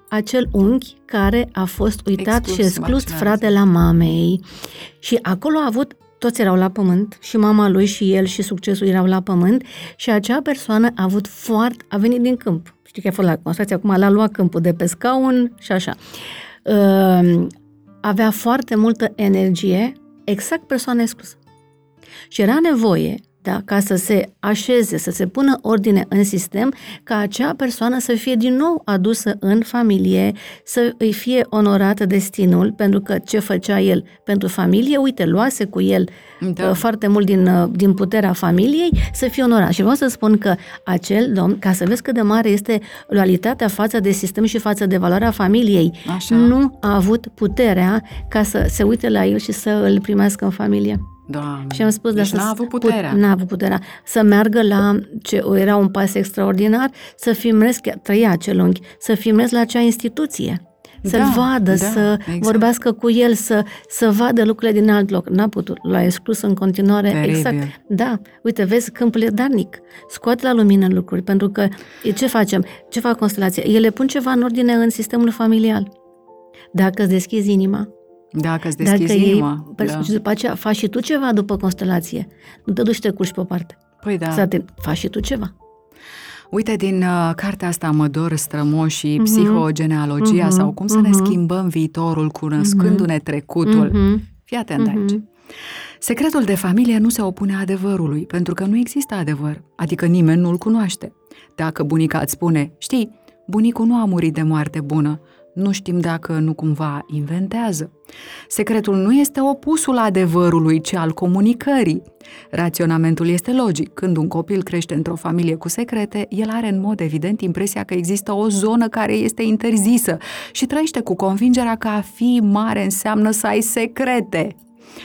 acel unchi care a fost uitat Exclus, și exclus marginalizat. fratele mamei și acolo a avut toți erau la pământ și mama lui și el și succesul erau la pământ și acea persoană a avut foarte, a venit din câmp. Știi că a fost la constație, acum l-a luat câmpul de pe scaun și așa. Uh, avea foarte multă energie, exact persoana exclusă. Și era nevoie, da, ca să se așeze, să se pună ordine în sistem, ca acea persoană să fie din nou adusă în familie, să îi fie onorat destinul, pentru că ce făcea el pentru familie, uite, luase cu el Da. da. foarte mult din, uh, din puterea familiei, să fie onorat. Și vreau să spun că acel domn, ca să vezi cât de mare este loialitatea față de sistem și față de valoarea familiei, Așa. nu a avut puterea ca să se uite la el și să îl primească în familie. Doamne. Și am spus, deci dar n-a să- avut puterea. Put, n-a avut puterea. Să meargă la, ce era un pas extraordinar, să filmez, chiar trăia acel unghi, să filmez la acea instituție. Să-l Da, vadă, da, să exact. vorbească cu el, să, să vadă lucrurile din alt loc. N-a putut, l-a exclus în continuare. Teribil. Exact. Da, uite, vezi, câmpul e darnic. Scoate la lumină lucruri, pentru că e, ce facem? Ce fac constelația? Ele pun ceva în ordine în sistemul familial. Dacă îți deschizi inima, Dacă îți deschizi dacă inima. ei, da. și după aceea faci și tu ceva după constelație. Nu te duci și te culci pe o parte. Păi da. Să te faci și tu ceva. Uite, din uh, cartea asta Mădor strămoșii, Mhm. psihogenealogia Mhm. sau cum să ne Mhm. schimbăm viitorul cunoscându-ne trecutul. Mhm. Fii atent aici. Mhm. Secretul de familie nu se opune adevărului, pentru că nu există adevăr, adică nimeni nu-l cunoaște. Dacă bunica îți spune, știi, bunicul nu a murit de moarte bună, nu știm dacă nu cumva inventează. Secretul nu este opusul adevărului, ci al comunicării. Raționamentul este logic. Când un copil crește într-o familie cu secrete, el are în mod evident impresia că există o zonă care este interzisă și trăiește cu convingerea că a fi mare înseamnă să ai secrete.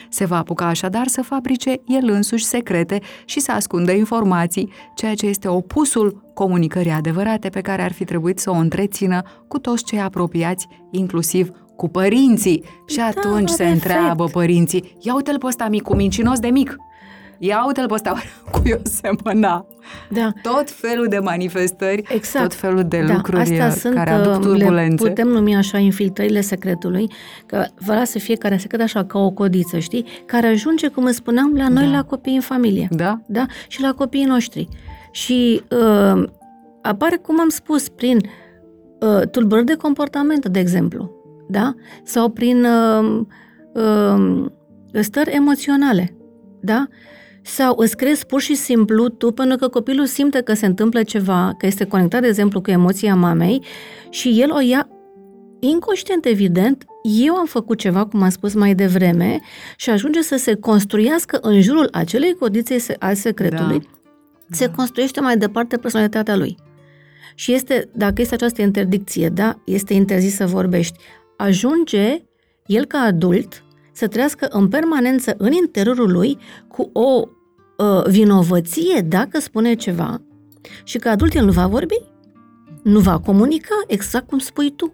Se va apuca așadar să fabrice el însuși secrete și să ascundă informații, ceea ce este opusul comunicării adevărate pe care ar fi trebuit să o întrețină cu toți cei apropiați, inclusiv cu părinții. Și atunci se are întreabă efect. părinții, ia uite-l pe ăsta mic, cu mincinos de mic. Ia uite-l pe ăsta cu eu semăna. Da. Tot felul de manifestări, Exact. tot felul de da, lucruri astea sunt, care aduc uh, turbulențe. Le putem numi așa infiltrările secretului, că vrea să fie care secret așa ca o codiță, știi? Care ajunge, cum îți spuneam, la noi, Da. la copii în familie. Da? Da? Și la copiii noștri. Și uh, apare, cum am spus, prin uh, tulburări de comportament, de exemplu. Da? Sau prin uh, uh, stări emoționale. Da? Sau îți crezi pur și simplu tu, pentru că copilul simte că se întâmplă ceva, că este conectat, de exemplu, cu emoția mamei și el o ia inconștient, evident, eu am făcut ceva, cum am spus mai devreme, și ajunge să se construiască în jurul acelei codițe se- al secretului, Da. se construiește mai departe personalitatea lui. Și este, dacă este această interdicție, da, este interzis să vorbești, ajunge el ca adult să trăiască în permanență în interiorul lui cu o uh, vinovăție dacă spune ceva și că adult el nu va vorbi, nu va comunica exact cum spui tu.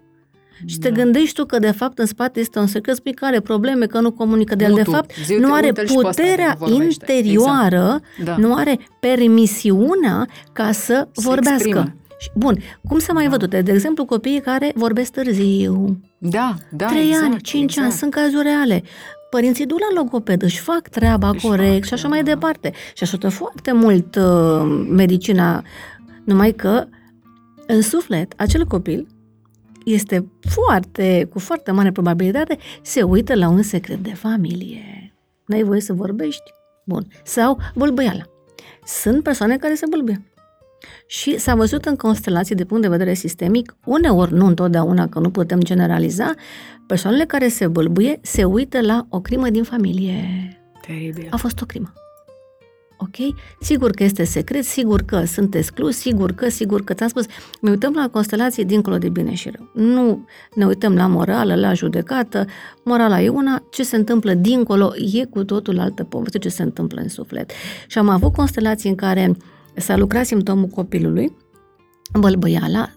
Și te Da. gândești tu că de fapt în spate este un secret, spui că are probleme, că nu comunică, de el Nu de tu. fapt Zi, uite, nu are uite-l și pe ăsta puterea cum vorbește. interioară, Da. nu are permisiunea ca să Se vorbească. exprimă. Și- Bun, cum s-a mai Da. văzut? De exemplu, copiii care vorbesc târziu, Da, da, 3 exact, ani, 5 exact. ani, sunt cazuri reale. Părinții duc la logoped, își fac treaba Își corect fac și așa mai treaba. departe. Și ajută foarte mult uh, medicina, numai că în suflet, acel copil este foarte, cu foarte mare probabilitate, se uită la un secret de familie. N-ai voie să vorbești? Bun. Sau bâlbâiala. Sunt persoane care se bâlbâie. Și s-a văzut în constelații de punct de vedere sistemic, uneori, nu întotdeauna, că nu putem generaliza, persoanele care se bâlbâie se uită la o crimă din familie. Teribil. A fost o crimă. Ok? Sigur că este secret, sigur că sunt exclus, sigur că, sigur că, ți-am spus, ne uităm la constelații dincolo de bine și rău. Nu ne uităm la morală, la judecată. Morala e una, ce se întâmplă dincolo e cu totul altă poveste, ce se întâmplă în suflet. Și am avut constelații în care s-a lucrat simptomul copilului, bălbăiala,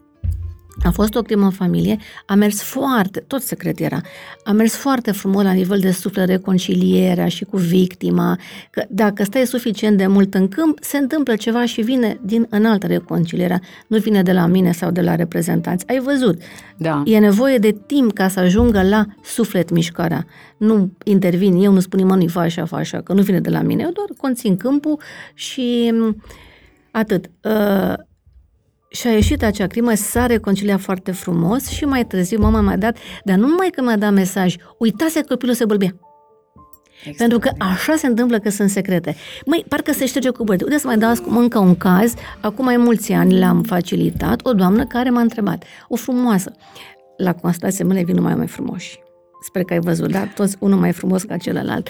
a fost o crimă în familie, a mers foarte, tot secret era, a mers foarte frumos la nivel de suflet reconcilierea și cu victima, că dacă stai suficient de mult în câmp, se întâmplă ceva și vine din înaltă reconcilierea, nu vine de la mine sau de la reprezentanți. Ai văzut, Da. e nevoie de timp ca să ajungă la suflet mișcarea. Nu intervin eu, nu spun nimănui fa așa, fa așa, că nu vine de la mine, eu doar conțin câmpul și m, atât. Uh, și a ieșit acea crimă, s-a reconciliat foarte frumos și mai târziu mama mi-a dat, dar nu numai că mi-a dat mesaj, uitase că copilul se bălbea. Pentru că așa se întâmplă că sunt secrete. Măi, parcă se șterge cu băieți. Uite să mai dau acum încă un caz. Acum mai mulți ani l-am facilitat. O doamnă care m-a întrebat. O frumoasă. La constelație mele vin numai mai frumoși. Sper că ai văzut, da? Toți unul mai frumos ca celălalt.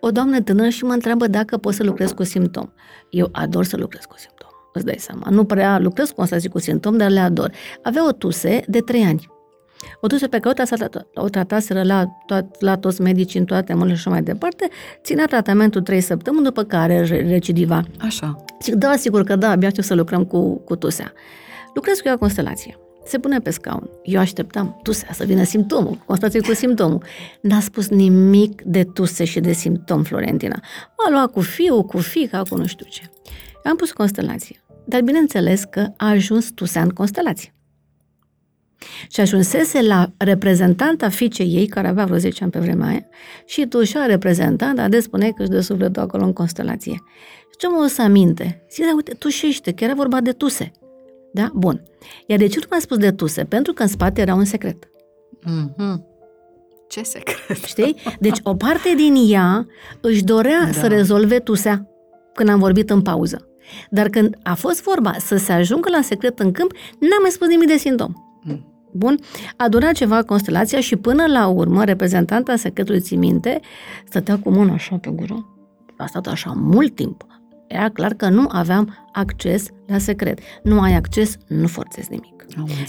O doamnă tânără și mă întreabă dacă pot să lucrez cu simptom. Eu ador să lucrez cu simptom. Îți dai seama. Nu prea lucrez cu constelații cu simptom, dar le ador. Avea o tuse de 3 ani. O tuse pe care o, trata, o trataseră la, toat, la toți medicii în toate mările și așa mai departe, ținea tratamentul 3 săptămâni, după care re- recidiva. Așa. Zic, da, sigur că da, abia știu să lucrăm cu, cu tusea. Lucrez cu ea constelație. Se pune pe scaun. Eu așteptam tusea să vină simptomul, constelație cu simptomul. N-a spus nimic de tuse și de simptom, Florentina. M-a luat cu fiul, cu fica, cu nu știu ce. Am pus constelație. Dar bineînțeles că a ajuns tusea în constelație. Și ajunsese la reprezentanta fiicei ei, care avea vreo 10 ani pe vremea aia, și tușea reprezentanta, de spune că își dă sufletul acolo în constelație. Și ce mă o să aminte? Zic, da, uite, tușește, că era vorba de tuse. Da? Bun. Iar de ce nu mi-a spus de tuse? Pentru că în spate era un secret. Mm-hmm. Ce secret? Știi? Deci o parte din ea își dorea da. să rezolve tusea când am vorbit în pauză. Dar când a fost vorba să se ajungă la secret în câmp, n-am mai spus nimic de simptom. Mm. Bun, a durat ceva constelația și până la urmă, reprezentanta secretului ții minte, stătea cu mâna așa pe gură. A stat așa mult timp. Era clar că nu aveam acces la secret. Nu ai acces, nu forțezi nimic.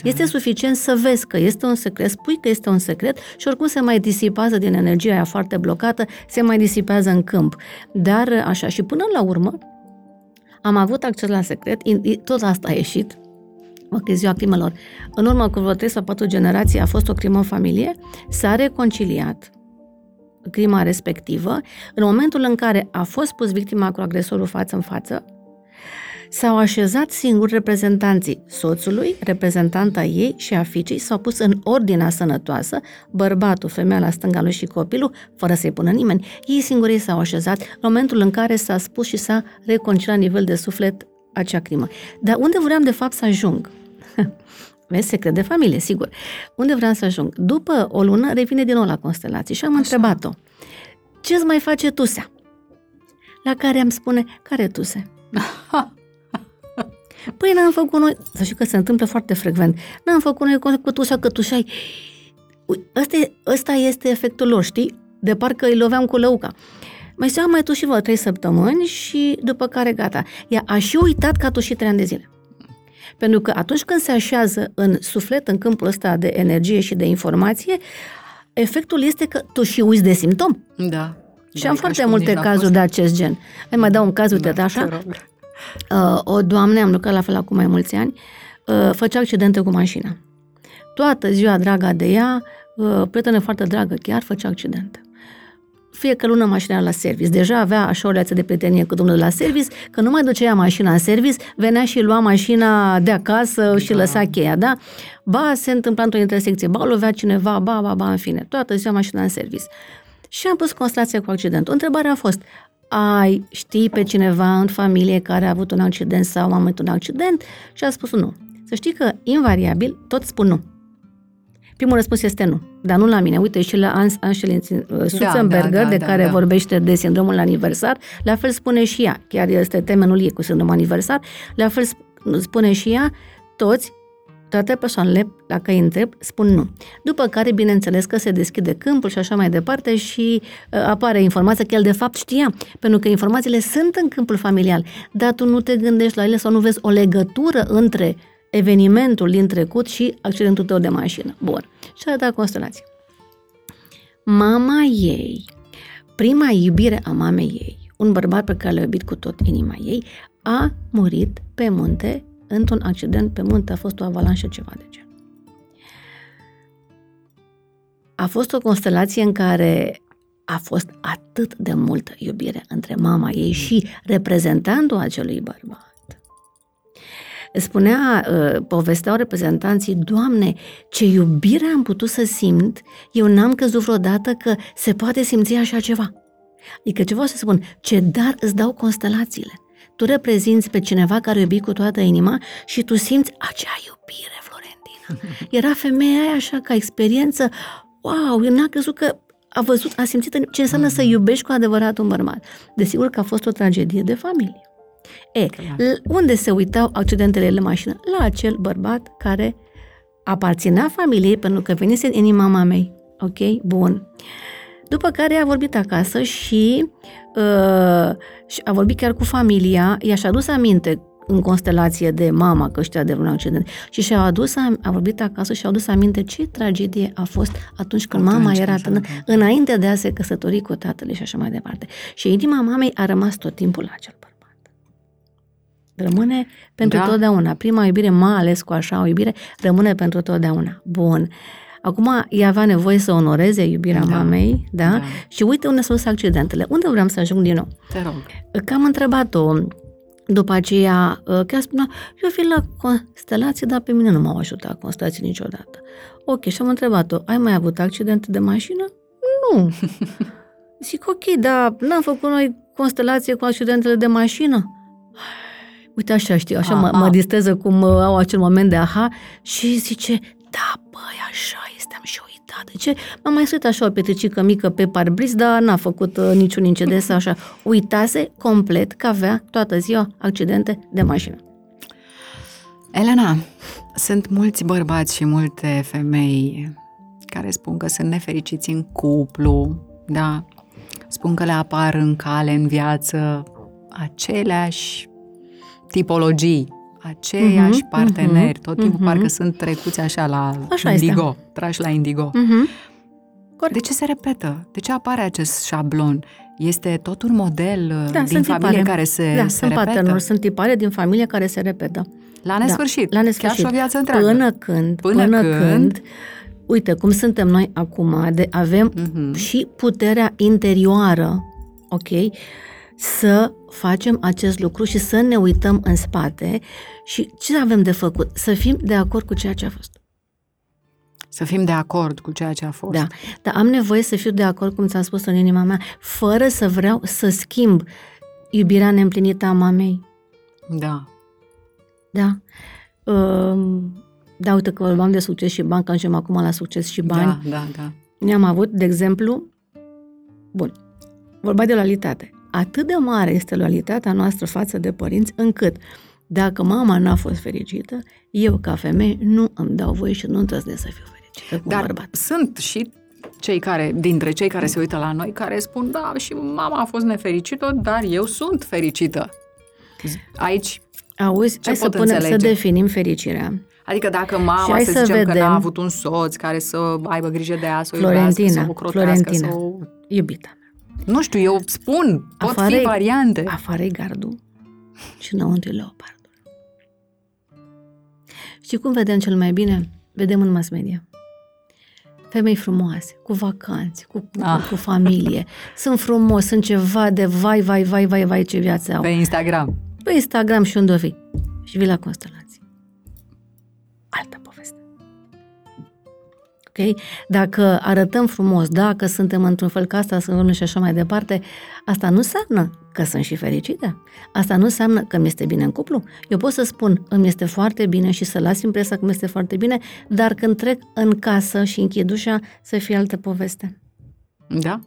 Este suficient să vezi că este un secret, spui că este un secret și oricum se mai disipează din energia aia foarte blocată, se mai disipează în câmp. Dar așa, și până la urmă, am avut acces la secret, tot asta a ieșit, că ziua crimelor. În urmă cu vreo 3 sau 4 generații a fost o crimă în familie, s-a reconciliat crima respectivă, în momentul în care a fost pus victima cu agresorul față în față, s-au așezat singuri reprezentanții soțului, reprezentanta ei și a fiicei, s-au pus în ordinea sănătoasă, bărbatul, femeia la stânga lui și copilul, fără să-i pună nimeni. Ei singuri s-au așezat în momentul în care s-a spus și s-a reconciliat la nivel de suflet acea crimă. Dar unde vreau de fapt să ajung? Vezi, secret de familie, sigur. Unde vreau să ajung? După o lună revine din nou la constelații și am Așa. întrebat-o. Ce-ți mai face tusea? La care am spune, care tuse? păi n-am făcut noi, să știi că se întâmplă foarte frecvent, n-am făcut noi cu tusea că tușai. Ăsta, ăsta este efectul lor, știi? De parcă îi loveam cu lăuca. Mai seama mai tușit vreo trei săptămâni și după care gata. Ea a și uitat că a tușit trei ani de zile. Pentru că atunci când se așează în suflet, în câmpul ăsta de energie și de informație, efectul este că tu și uiți de simptom. Da. Și da, am foarte multe cazuri de acest gen. Hai mai dau un caz, uite, da, așa. Uh, o doamnă, am lucrat la fel acum mai mulți ani, uh, făcea accidente cu mașina. Toată ziua, draga de ea, uh, prietenă foarte dragă chiar, făcea accidente fiecare lună mașina la service. Deja avea așa o leață de prietenie cu domnul la service, că nu mai ducea ea mașina în service, venea și lua mașina de acasă și da. lăsa cheia, da? Ba, se întâmpla într-o intersecție, ba, lovea cineva, ba, ba, ba, în fine, toată ziua mașina în service. Și am pus constelația cu accidentul. Întrebarea a fost, ai, știi pe cineva în familie care a avut un accident sau a avut un accident? Și a spus nu. Să știi că, invariabil, tot spun nu. Primul răspuns este nu, dar nu la mine. Uite, și la Anșelin uh, Sutzenberger, da, da, da, de da, care da. vorbește de sindromul aniversar, la fel spune și ea, chiar este temenul ei cu sindromul aniversar, la fel spune și ea, toți, toate persoanele, dacă îi întreb, spun nu. După care, bineînțeles că se deschide câmpul și așa mai departe și uh, apare informația că el de fapt știa, pentru că informațiile sunt în câmpul familial, dar tu nu te gândești la ele sau nu vezi o legătură între evenimentul din trecut și accidentul tău de mașină. Bun. Și a dat constelație. Mama ei, prima iubire a mamei ei, un bărbat pe care l-a iubit cu tot inima ei, a murit pe munte într-un accident pe munte, a fost o avalanșă ceva de gen. A fost o constelație în care a fost atât de multă iubire între mama ei și reprezentantul acelui bărbat Spunea, uh, povesteau reprezentanții, Doamne, ce iubire am putut să simt, eu n-am căzut vreodată că se poate simți așa ceva. Adică ce vreau să spun, ce dar îți dau constelațiile. Tu reprezinți pe cineva care iubi cu toată inima și tu simți acea iubire, Florentina. Era femeia aia așa ca experiență, wow, eu n-am crezut că a văzut, a simțit ce înseamnă să iubești cu adevărat un bărbat. Desigur că a fost o tragedie de familie. E, unde se uitau accidentele de mașină? La acel bărbat care aparținea familiei pentru că venise în inima mamei. Ok? Bun. După care a vorbit acasă și, uh, și a vorbit chiar cu familia, i-a adus aminte în constelație de mama că știa de un accident și și-a adus, a vorbit acasă și a adus aminte ce tragedie a fost atunci când atunci mama era tână, înainte de a se căsători cu tatăl și așa mai departe. Și inima mamei a rămas tot timpul la acel Rămâne pentru da. totdeauna. Prima iubire, mai ales cu așa o iubire, rămâne pentru totdeauna. Bun. Acum, ea avea nevoie să onoreze iubirea da. mamei, da? da? Și uite unde sunt accidentele. Unde vreau să ajung din nou? Te rog. Că am întrebat-o după aceea, chiar spunea, eu fi la constelație, dar pe mine nu m-au ajutat constelații niciodată. Ok, și am întrebat-o, ai mai avut accidente de mașină? Nu. Zic, ok, dar n-am făcut noi constelație cu accidentele de mașină? uite așa știu, așa mă, Aha. mă disteză cum uh, au acel moment de aha și zice, da, băi, așa De ce? M-am mai suit așa o petricică mică pe parbriz, dar n-a făcut uh, niciun incident așa. Uitase complet că avea toată ziua accidente de mașină. Elena, sunt mulți bărbați și multe femei care spun că sunt nefericiți în cuplu, da? Spun că le apar în cale, în viață, aceleași tipologii, aceiași Mhm, parteneri, mhm, tot timpul mhm. parcă sunt trecuți așa la Așa indigo, trași la indigo. Uh-huh. Corect. De ce se repetă? De ce apare acest șablon? Este tot un model uh, Da, din sunt familie tipare. care se, da, se sunt repetă? pattern sunt tipare din familie care se repetă. La nesfârșit. Da, la nesfârșit. Chiar și o viață întreagă. Până când, Până până, când- când, când, uite, cum suntem noi acum, de, avem Mhm. și puterea interioară, ok, să facem acest lucru și să ne uităm în spate și ce avem de făcut? Să fim de acord cu ceea ce a fost. Să fim de acord cu ceea ce a fost. Da, dar am nevoie să fiu de acord, cum ți-am spus în inima mea, fără să vreau să schimb iubirea neîmplinită a mamei. Da. Da. Um, da, uite că vorbeam de succes și bani, că ajungem acum la succes și bani. Da, da, da. Ne-am avut, de exemplu, bun, vorba de loialitate. Atât de mare este loialitatea noastră față de părinți, încât dacă mama n-a fost fericită, eu, ca femeie, nu îmi dau voie și nu îndrăznesc să fiu fericită cu un Dar bărbat. sunt și cei care, dintre cei care se uită la noi, care spun, da, și mama a fost nefericită, dar eu sunt fericită. Aici, Auzi, hai să, pot punem, să înțelege? definim fericirea. adică dacă Și mama, hai să, să zicem că vedem. n-a avut un soț care să aibă grijă de ea, să o iubească, Florentina, să o crotească, Florentina. să o... Iubita. Nu știu, eu spun, pot fi Afară-i- variante. Afară e gardul și înăuntru e leopardul. Și cum vedem cel mai bine? Vedem în mass media. Femei frumoase, cu vacanți, cu, cu, Ah. cu familie. Sunt frumos, sunt ceva de vai, vai, vai, vai, vai, ce viață au. Pe Instagram. Pe Instagram și unde o vii. Și vii la constelații. Ok? Dacă arătăm frumos, dacă suntem într-un fel ca asta, sunt și așa mai departe, asta nu înseamnă că sunt și fericită. Asta nu înseamnă că mi este bine în cuplu. Eu pot să spun, îmi este foarte bine și să las impresia că mi este foarte bine, dar când trec în casă și închid ușa, să fie altă poveste. Da?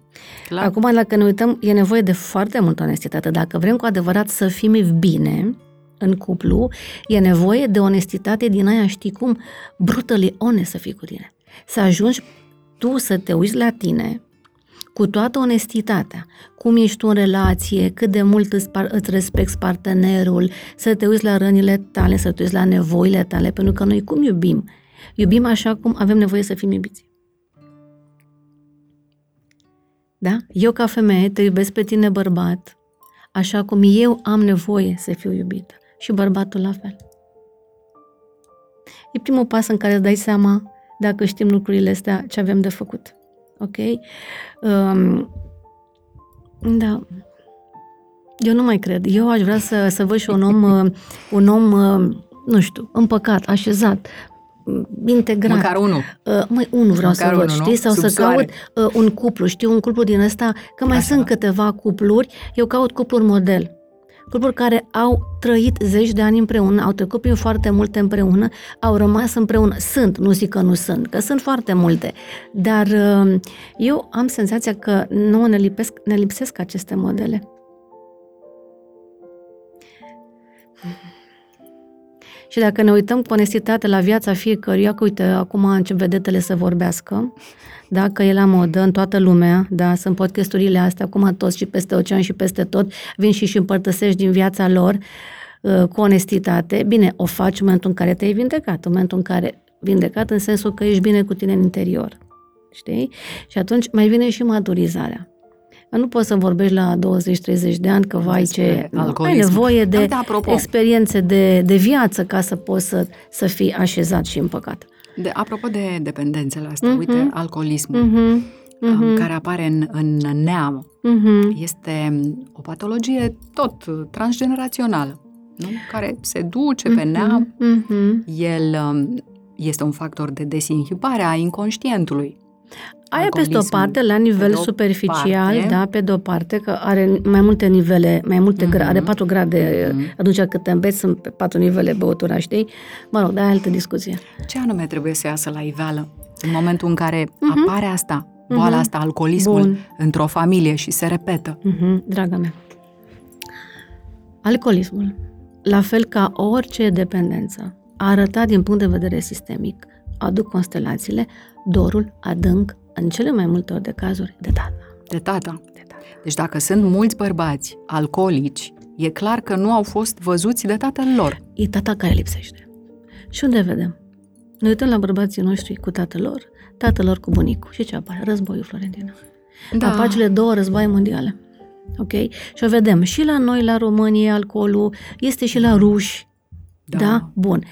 Clar. Acum, dacă ne uităm, e nevoie de foarte multă onestitate. Dacă vrem cu adevărat să fim bine în cuplu, e nevoie de onestitate din aia, știi cum, brutally honest să fii cu tine. Să ajungi tu să te uiți la tine cu toată onestitatea, cum ești tu în relație, cât de mult îți, par- îți respecti partenerul, să te uiți la rănile tale, să te uiți la nevoile tale, pentru că noi cum iubim? Iubim așa cum avem nevoie să fim iubiți. Da? Eu ca femeie te iubesc pe tine bărbat, așa cum eu am nevoie să fiu iubită. Și bărbatul la fel. E primul pas în care îți dai seama, dacă știm lucrurile astea, ce avem de făcut. Ok? Um, da. Eu nu mai cred. Eu aș vrea să, să văd și un om, uh, un om, uh, nu știu, împăcat, așezat, uh, integrat. Măcar unul. Uh, mai unul vreau Măcar să văd, unul, nu? știi? Sau Sub să soare. caut uh, un cuplu, știi? Un cuplu din ăsta, că mai Așa. sunt câteva cupluri, eu caut cupluri model. Cupluri care au trăit zeci de ani împreună, au trecut prin foarte multe împreună, au rămas împreună. Sunt, nu zic că nu sunt, că sunt foarte multe. Dar uh, eu am senzația că nu ne, lipesc, ne lipsesc aceste modele. Și dacă ne uităm cu onestitate la viața fiecăruia, că uite, acum încep vedetele să vorbească, da, că e la modă în toată lumea, da, sunt podcasturile astea, acum toți și peste ocean și peste tot, vin și și împărtăsești din viața lor uh, cu onestitate. Bine, o faci în momentul în care te-ai vindecat, în momentul în care vindecat în sensul că ești bine cu tine în interior. Știi? Și atunci mai vine și maturizarea. Nu poți să vorbești la 20-30 de ani că, vai, Despre ce... Nu, ai alcoolism. nevoie de Uite, apropo. experiențe de, de viață ca să poți să, să fii așezat și împăcat. De, apropo de dependențele astea, Mhm. uite, alcoolismul, Mhm, um, care apare în, în neam, mhm. este o patologie tot transgenerațională, nu? care se duce pe neam. Mhm. El um, este un factor de desinhibare a inconștientului. Aia peste o parte, la nivel pe de o superficial, parte. da, pe de o parte, că are mai multe nivele, mai multe Mhm. gra- are patru grade, Mhm. atunci cât te înveți, sunt pe patru nivele băutura, știi? Mă rog, dar e altă discuție. Ce anume trebuie să iasă la iveală în momentul în care Mhm. apare asta, boala Mhm. asta, alcoolismul, Bun. într-o familie și se repetă? Mhm, draga mea. Alcoolismul, la fel ca orice dependență, a arătat din punct de vedere sistemic, aduc constelațiile, dorul adânc, în cele mai multe ori de cazuri, de tata. De tata. De tata. Deci dacă sunt mulți bărbați alcoolici, e clar că nu au fost văzuți de tatăl lor. E tata care lipsește. Și unde vedem? Ne uităm la bărbații noștri cu tatăl lor, tatăl lor cu bunicul. Și ce apare? Războiul Florentina. Da. Apar cele două războaie mondiale. Ok? Și o vedem și la noi, la România, alcoolul, este și la ruși. Da. da? Bun.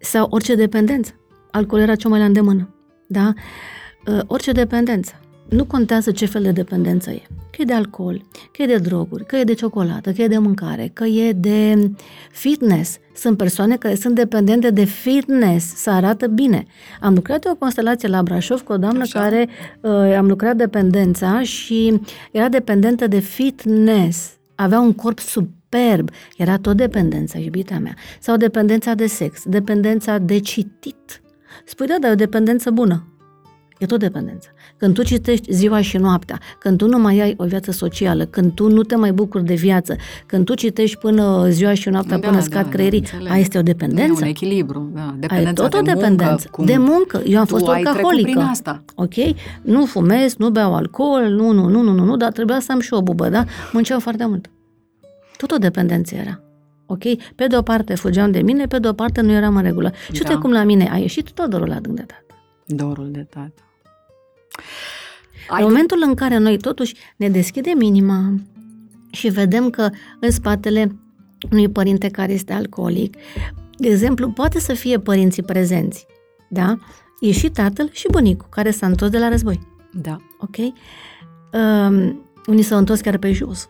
Sau orice dependență. Alcoolul era cea mai la îndemână. Da? Uh, orice dependență. Nu contează ce fel de dependență e. Că e de alcool, că e de droguri, că e de ciocolată, că e de mâncare, că e de fitness. Sunt persoane care sunt dependente de fitness, să arată bine. Am lucrat eu o constelație la Brașov cu o doamnă Așa. care uh, am lucrat dependența și era dependentă de fitness. Avea un corp superb. Era tot dependența, iubita mea. Sau dependența de sex, dependența de citit. Spui, da, dar e o dependență bună. E tot dependență. Când tu citești ziua și noaptea, când tu nu mai ai o viață socială, când tu nu te mai bucuri de viață, când tu citești până ziua și noaptea, Da, până da, scad da, creierii, înțeleg. aia este o Nu e dependență. un echilibru, da. Ai Dependența tot o de dependență. Muncă, cum de muncă. Eu am tu fost ai trecut alcoolică. prin asta. Ok? Nu fumez, nu beau alcool, nu, nu, nu, nu, nu, nu, dar trebuia să am și o bubă, da? Munceam foarte mult. Tot o dependență era. Ok? Pe de o parte fugeam de mine, pe de o parte nu eram în regulă. Și uite Da. cum la mine a ieșit tot dorul adânc de tată. Dorul de tată. În momentul în care noi totuși ne deschidem inima și vedem că în spatele unui părinte care este alcoolic, de exemplu, poate să fie părinții prezenți, da? E și tatăl și bunicul care s-a întors de la război, Da. ok? Um, unii s-au întors chiar pe jos.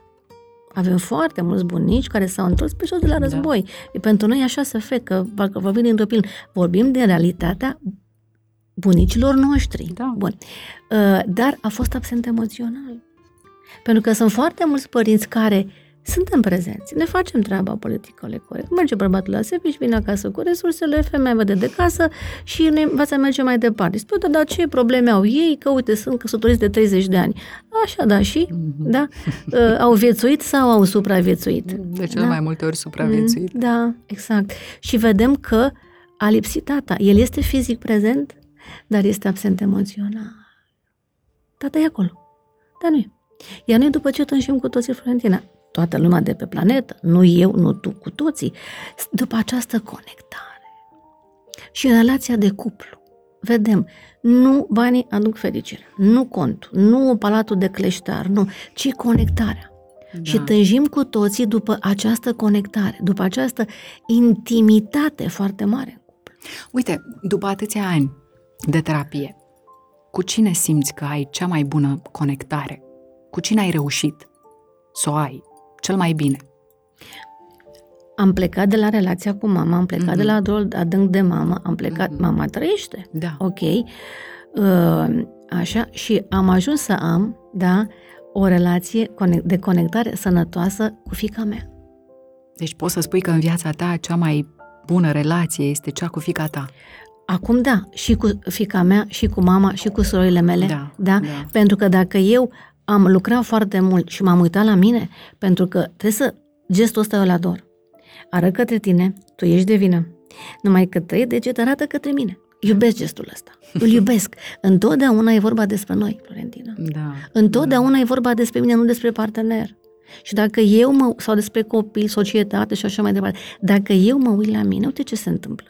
Avem foarte mulți bunici care s-au întors pe jos de la Da. război. E pentru noi așa să fe, că parcă vorbim din copil. Vorbim de realitatea bunicilor noștri. Da. Bun. Uh, Dar a fost absent emoțional. Pentru că sunt foarte mulți părinți care suntem prezenți, ne facem treaba politică corect. Merge bărbatul la servici, vine acasă cu resursele, femeia vede de casă și ne învață a merge mai departe. Spune, "Da, dar ce probleme au ei? Că uite, sunt căsătoriți de 30 de ani. Așa, da, și? Mhm. Da? Uh, Au viețuit sau au supraviețuit? De cele Da. mai multe ori supraviețuit. Mm, Da, exact. Și vedem că a lipsit tata. El este fizic prezent, dar este absent emoțional. Tata e acolo. Dar nu e. Iar noi după ce tânjim cu toții Florentina, toată lumea de pe planetă, nu eu, nu tu, cu toții, după această conectare și în relația de cuplu, vedem, nu banii aduc fericire, nu contul, nu palatul de cleștar, nu, ci conectarea. Da. Și tânjim cu toții după această conectare, după această intimitate foarte mare. Uite, după atâția ani de terapie, cu cine simți că ai cea mai bună conectare? Cu cine ai reușit să o ai cel mai bine? Am plecat de la relația cu mama, am plecat Mhm. de la dorul adânc de mama, am plecat, Mhm. mama trăiește, Da. ok? Uh, Așa, și am ajuns să am, da, o relație conec- de conectare sănătoasă cu fica mea. Deci poți să spui că în viața ta cea mai bună relație este cea cu fica ta. Acum da, și cu fica mea, și cu mama, și cu surorile mele. Da, da? da. Pentru că dacă eu am lucrat foarte mult și m-am uitat la mine, pentru că trebuie să gestul ăsta eu îl ador. Arăt către tine, tu ești de vină. Numai că trei degete arată către mine. Iubesc gestul ăsta. Îl iubesc. Întotdeauna e vorba despre noi, Florentina. Da. Întotdeauna e vorba despre mine, nu despre partener. Și dacă eu mă, sau despre copil, societate și așa mai departe, dacă eu mă uit la mine, uite ce se întâmplă.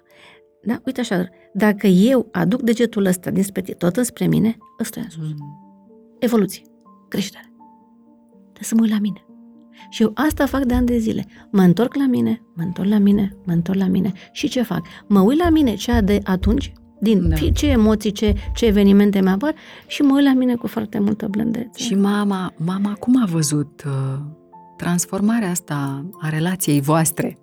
Da? Uite așa, dacă eu aduc degetul ăsta dinspre tine, tot înspre mine, ăsta e în sus. Mm. Evoluție, creștere. Trebuie să mă uit la mine. Și eu asta fac de ani de zile. Mă întorc la mine, mă întorc la mine, mă întorc la mine. Și ce fac? Mă uit la mine, cea de atunci, din Da. da. ce emoții, ce, ce evenimente mi apar și mă uit la mine cu foarte multă blândețe. Și mama, mama cum a văzut uh, transformarea asta a relației voastre?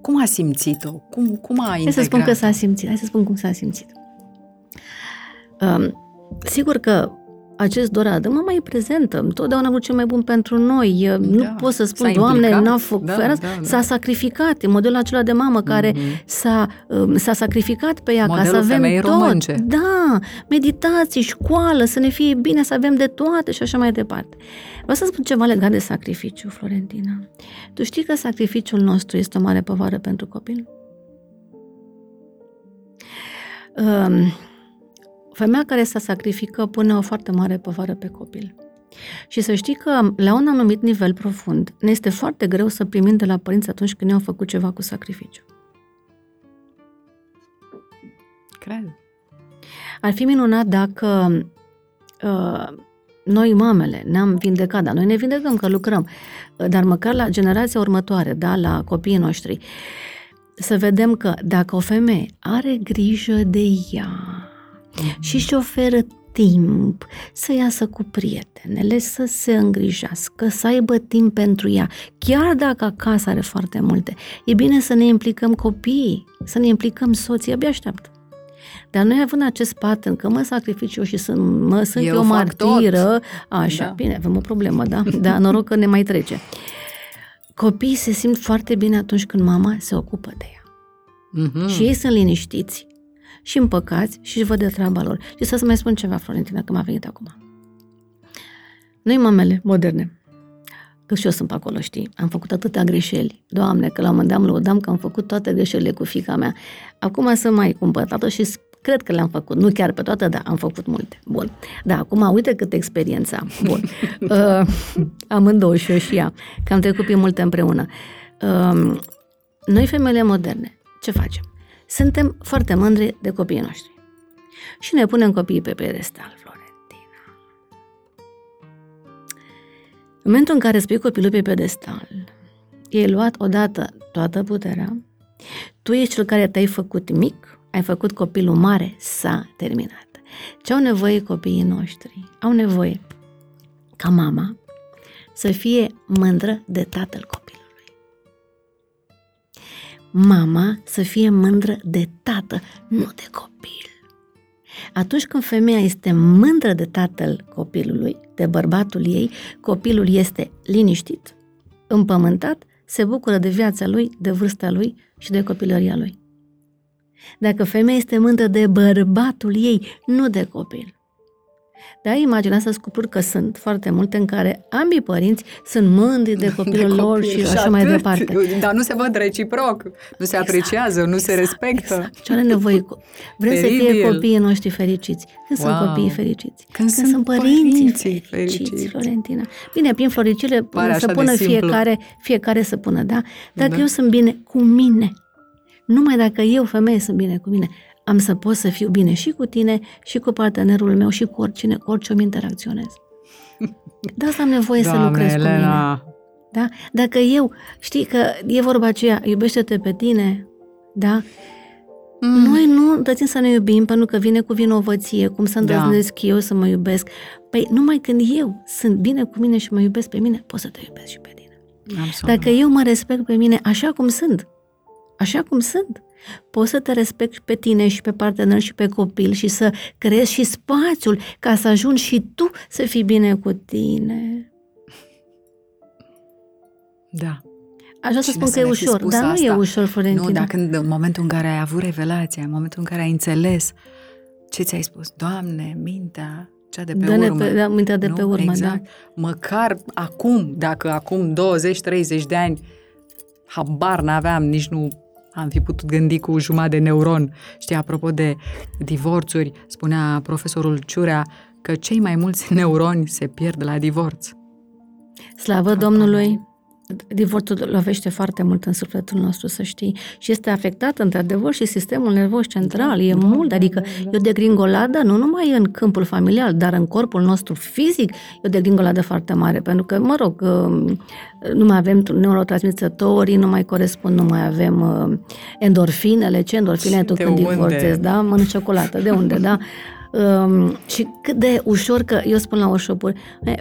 Cum a simțit-o? Cum, cum a Hai integrat să spun că s-a simțit. Hai să spun cum s-a simțit. Um, sigur că acest dor adânc mă mai prezentă. Întotdeauna a vrut cel mai bun pentru noi. Da. Nu pot să spun, S-a Doamne, implicat. n-a făcut. Da, Da, da, da, da. S-a sacrificat. În modelul acela de mamă care Mhm. s-a, um, s-a sacrificat pe ea ca Modelul să avem femeii tot. românce. Da, meditații, școală, să ne fie bine, să avem de toate și așa mai departe. Vreau să spun ceva legat de sacrificiu, Florentina. Tu știi că sacrificiul nostru este o mare povară pentru copil? Um, femeia care se sacrifică pune o foarte mare povară pe copil. Și să știi că la un anumit nivel profund ne este foarte greu să primim de la părinți atunci când ne-au făcut ceva cu sacrificiu. Cred. Ar fi minunat dacă uh, noi, mamele, ne-am vindecat, dar noi ne vindecăm că lucrăm, uh, dar măcar la generația următoare, da, la copiii noștri, să vedem că dacă o femeie are grijă de ea și își oferă timp să iasă cu prietenele, să se îngrijească, să aibă timp pentru ea, chiar dacă acasă are foarte multe, e bine să ne implicăm copiii, să ne implicăm soții, abia așteaptă. Dar noi având acest pattern, că mă sacrific eu și sunt, mă, sunt Eu eu, fac tot. martiră, așa, Da. da. bine, avem o problemă, da? Dar noroc că ne mai trece. Copiii se simt foarte bine atunci când mama se ocupă de ea. Mhm. Și ei sunt liniștiți și împăcați și își văd de treaba lor. Și să-ți mai spun ceva, Florentina, că m-a venit acum. Noi, mamele moderne, că și eu sunt pe acolo, știi, am făcut atâtea greșeli. Doamne, că la un moment dat îmi lăudam că am făcut toate greșelile cu fica mea. Acum sunt mai cumpătată și s- cred că le-am făcut. Nu chiar pe toate, dar am făcut multe. Bun. Da, acum uite cât experiență am. Bun. uh, amândouă și eu și ea, că am trecut pe multe împreună. Uh, noi, femeile moderne, ce facem? Suntem foarte mândri de copiii noștri. Și ne punem copiii pe pedestal, Florentina. În momentul în care îți pui copilul pe pedestal, e luat odată toată puterea, tu ești cel care te-ai făcut mic, ai făcut copilul mare, s-a terminat. Ce au nevoie copiii noștri? Au nevoie ca mama să fie mândră de tatăl copilului. Mama să fie mândră de tată, nu de copil. Atunci când femeia este mândră de tatăl copilului, de bărbatul ei, copilul este liniștit, împământat, se bucură de viața lui, de vârsta lui și de copilăria lui. Dacă femeia este mândră de bărbatul ei, nu de copil. Da, imaginați-vă cupluri că sunt foarte multe în care ambii părinți sunt mândri de copilul De lor copil și așa mai atât. departe. Dar nu se văd reciproc, nu se apreciază, nu se respectă. Exact. Ce are nevoie? cu- Vrem să fie Teribil. copiii noștri fericiți. Când Wow. sunt copiii fericiți? Când sunt părinții, părinții fericiți, fericiți. Florentina. Bine, prin floricile Pare să așa de pună simplu. fiecare, fiecare să pună, da? Dacă Da. eu sunt bine cu mine, numai dacă eu, femeie, sunt bine cu mine, am să pot să fiu bine și cu tine, și cu partenerul meu, și cu oricine, cu orice om interacționez. De asta am nevoie să Doamne, lucrez cu mine. Elena, Da? Dacă eu, știi că e vorba aceea, iubește-te pe tine, da? Mm. Noi nu dățim să ne iubim pentru că vine cu vinovăție, cum să Da. îndrăznesc eu să mă iubesc. Păi numai când eu sunt bine cu mine și mă iubesc pe mine, pot să te iubesc și pe tine. Absolut. Dacă eu mă respect pe mine așa cum sunt, așa cum sunt, pot să te respect pe tine și pe partener și pe copil și să creezi și spațiul ca să ajungi și tu să fii bine cu tine. Da. Așa să Cine spun să că e ne fi ușor, spus dar nu e asta? ușor, Florentina. Nu, dar când, în momentul în care ai avut revelația, în momentul în care ai înțeles, ce ți-ai spus? Doamne, mintea cea de pe Dă-ne urmă. pe- da, mintea de nu? pe urmă, da. exact. Măcar acum, dacă acum 20-30 de ani, habar n-aveam, nici nu am fi putut gândi cu jumătate de neuron. Știi, apropo de divorțuri, spunea profesorul Ciurea că cei mai mulți neuroni se pierd la divorț. Slavă Domnului! Divorțul lovește foarte mult în sufletul nostru, să știi. Și este afectat, într-adevăr, și sistemul nervos central. E mult, adică e o degringoladă nu numai în câmpul familial, dar în corpul nostru fizic e o degringoladă foarte mare. Pentru că, mă rog, um, nu mai avem neurotransmițătorii, nu mai corespund, nu mai avem uh, endorfinele. Ce endorfine ai tu De când unde? divorțezi, da? Mănânci ciocolată, de unde, da? Um, și cât de ușor că, eu spun la workshop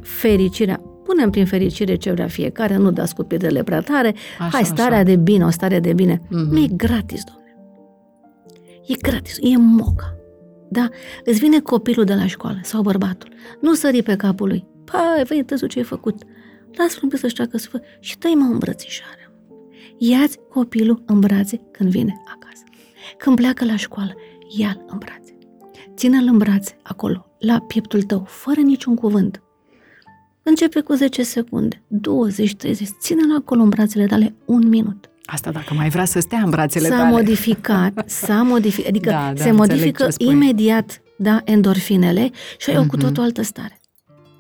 fericirea, punem prin fericire ce vrea fiecare, nu dați cu pietrele prea tare, Așa, hai, starea așa. de bine, o stare de bine. Mhm. Nu e gratis, domne. E gratis, e moca. Da, îți vine copilul de la școală sau bărbatul. Nu sări pe capul lui. Pa, ai venit tăzu ce ai făcut. Lasă-l un pic să-și treacă să fă și dă-i mă îmbrățișare. Ia-ți copilul în brațe când vine acasă. Când pleacă la școală, ia-l în brațe. Ține-l în brațe, acolo, la pieptul tău, fără niciun cuvânt. Începe cu 10 secunde, 20, 30, ține-l acolo în brațele tale un minut. Asta dacă mai vrea să stea în brațele S-a tale. modificat, s-a modificat, adică Da, da, se înțeleg modifică ce spui. imediat da, endorfinele și ai o cu Mhm. totul altă stare.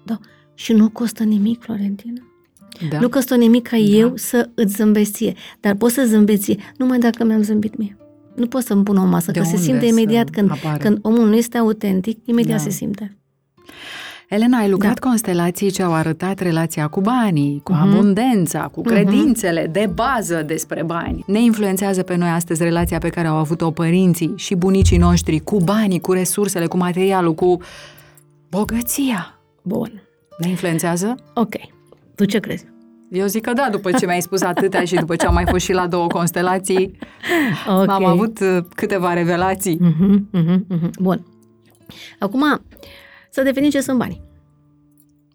Da. Și nu costă nimic, Florentina. Da. Nu costă nimic ca Da. eu să îți zâmbesc ție, dar poți să zâmbeți ție numai dacă mi-am zâmbit mie. Nu pot să-mi pun o masă, De că se unde simte să imediat când, apară? când omul nu este autentic, imediat Da. se simte. Elena, ai lucrat Da. constelații ce au arătat relația cu banii, cu Mhm. abundența, cu credințele de bază despre bani. Ne influențează pe noi astăzi relația pe care au avut-o părinții și bunicii noștri cu banii, cu resursele, cu materialul, cu bogăția. Bun. Ne influențează? Ok. Tu ce crezi? Eu zic că da, după ce mi-ai spus atâtea și după ce am mai fost și la două constelații, Ok. am avut uh, câteva revelații. Mhm, mhm, mhm. Bun. Acum, să definim ce sunt banii.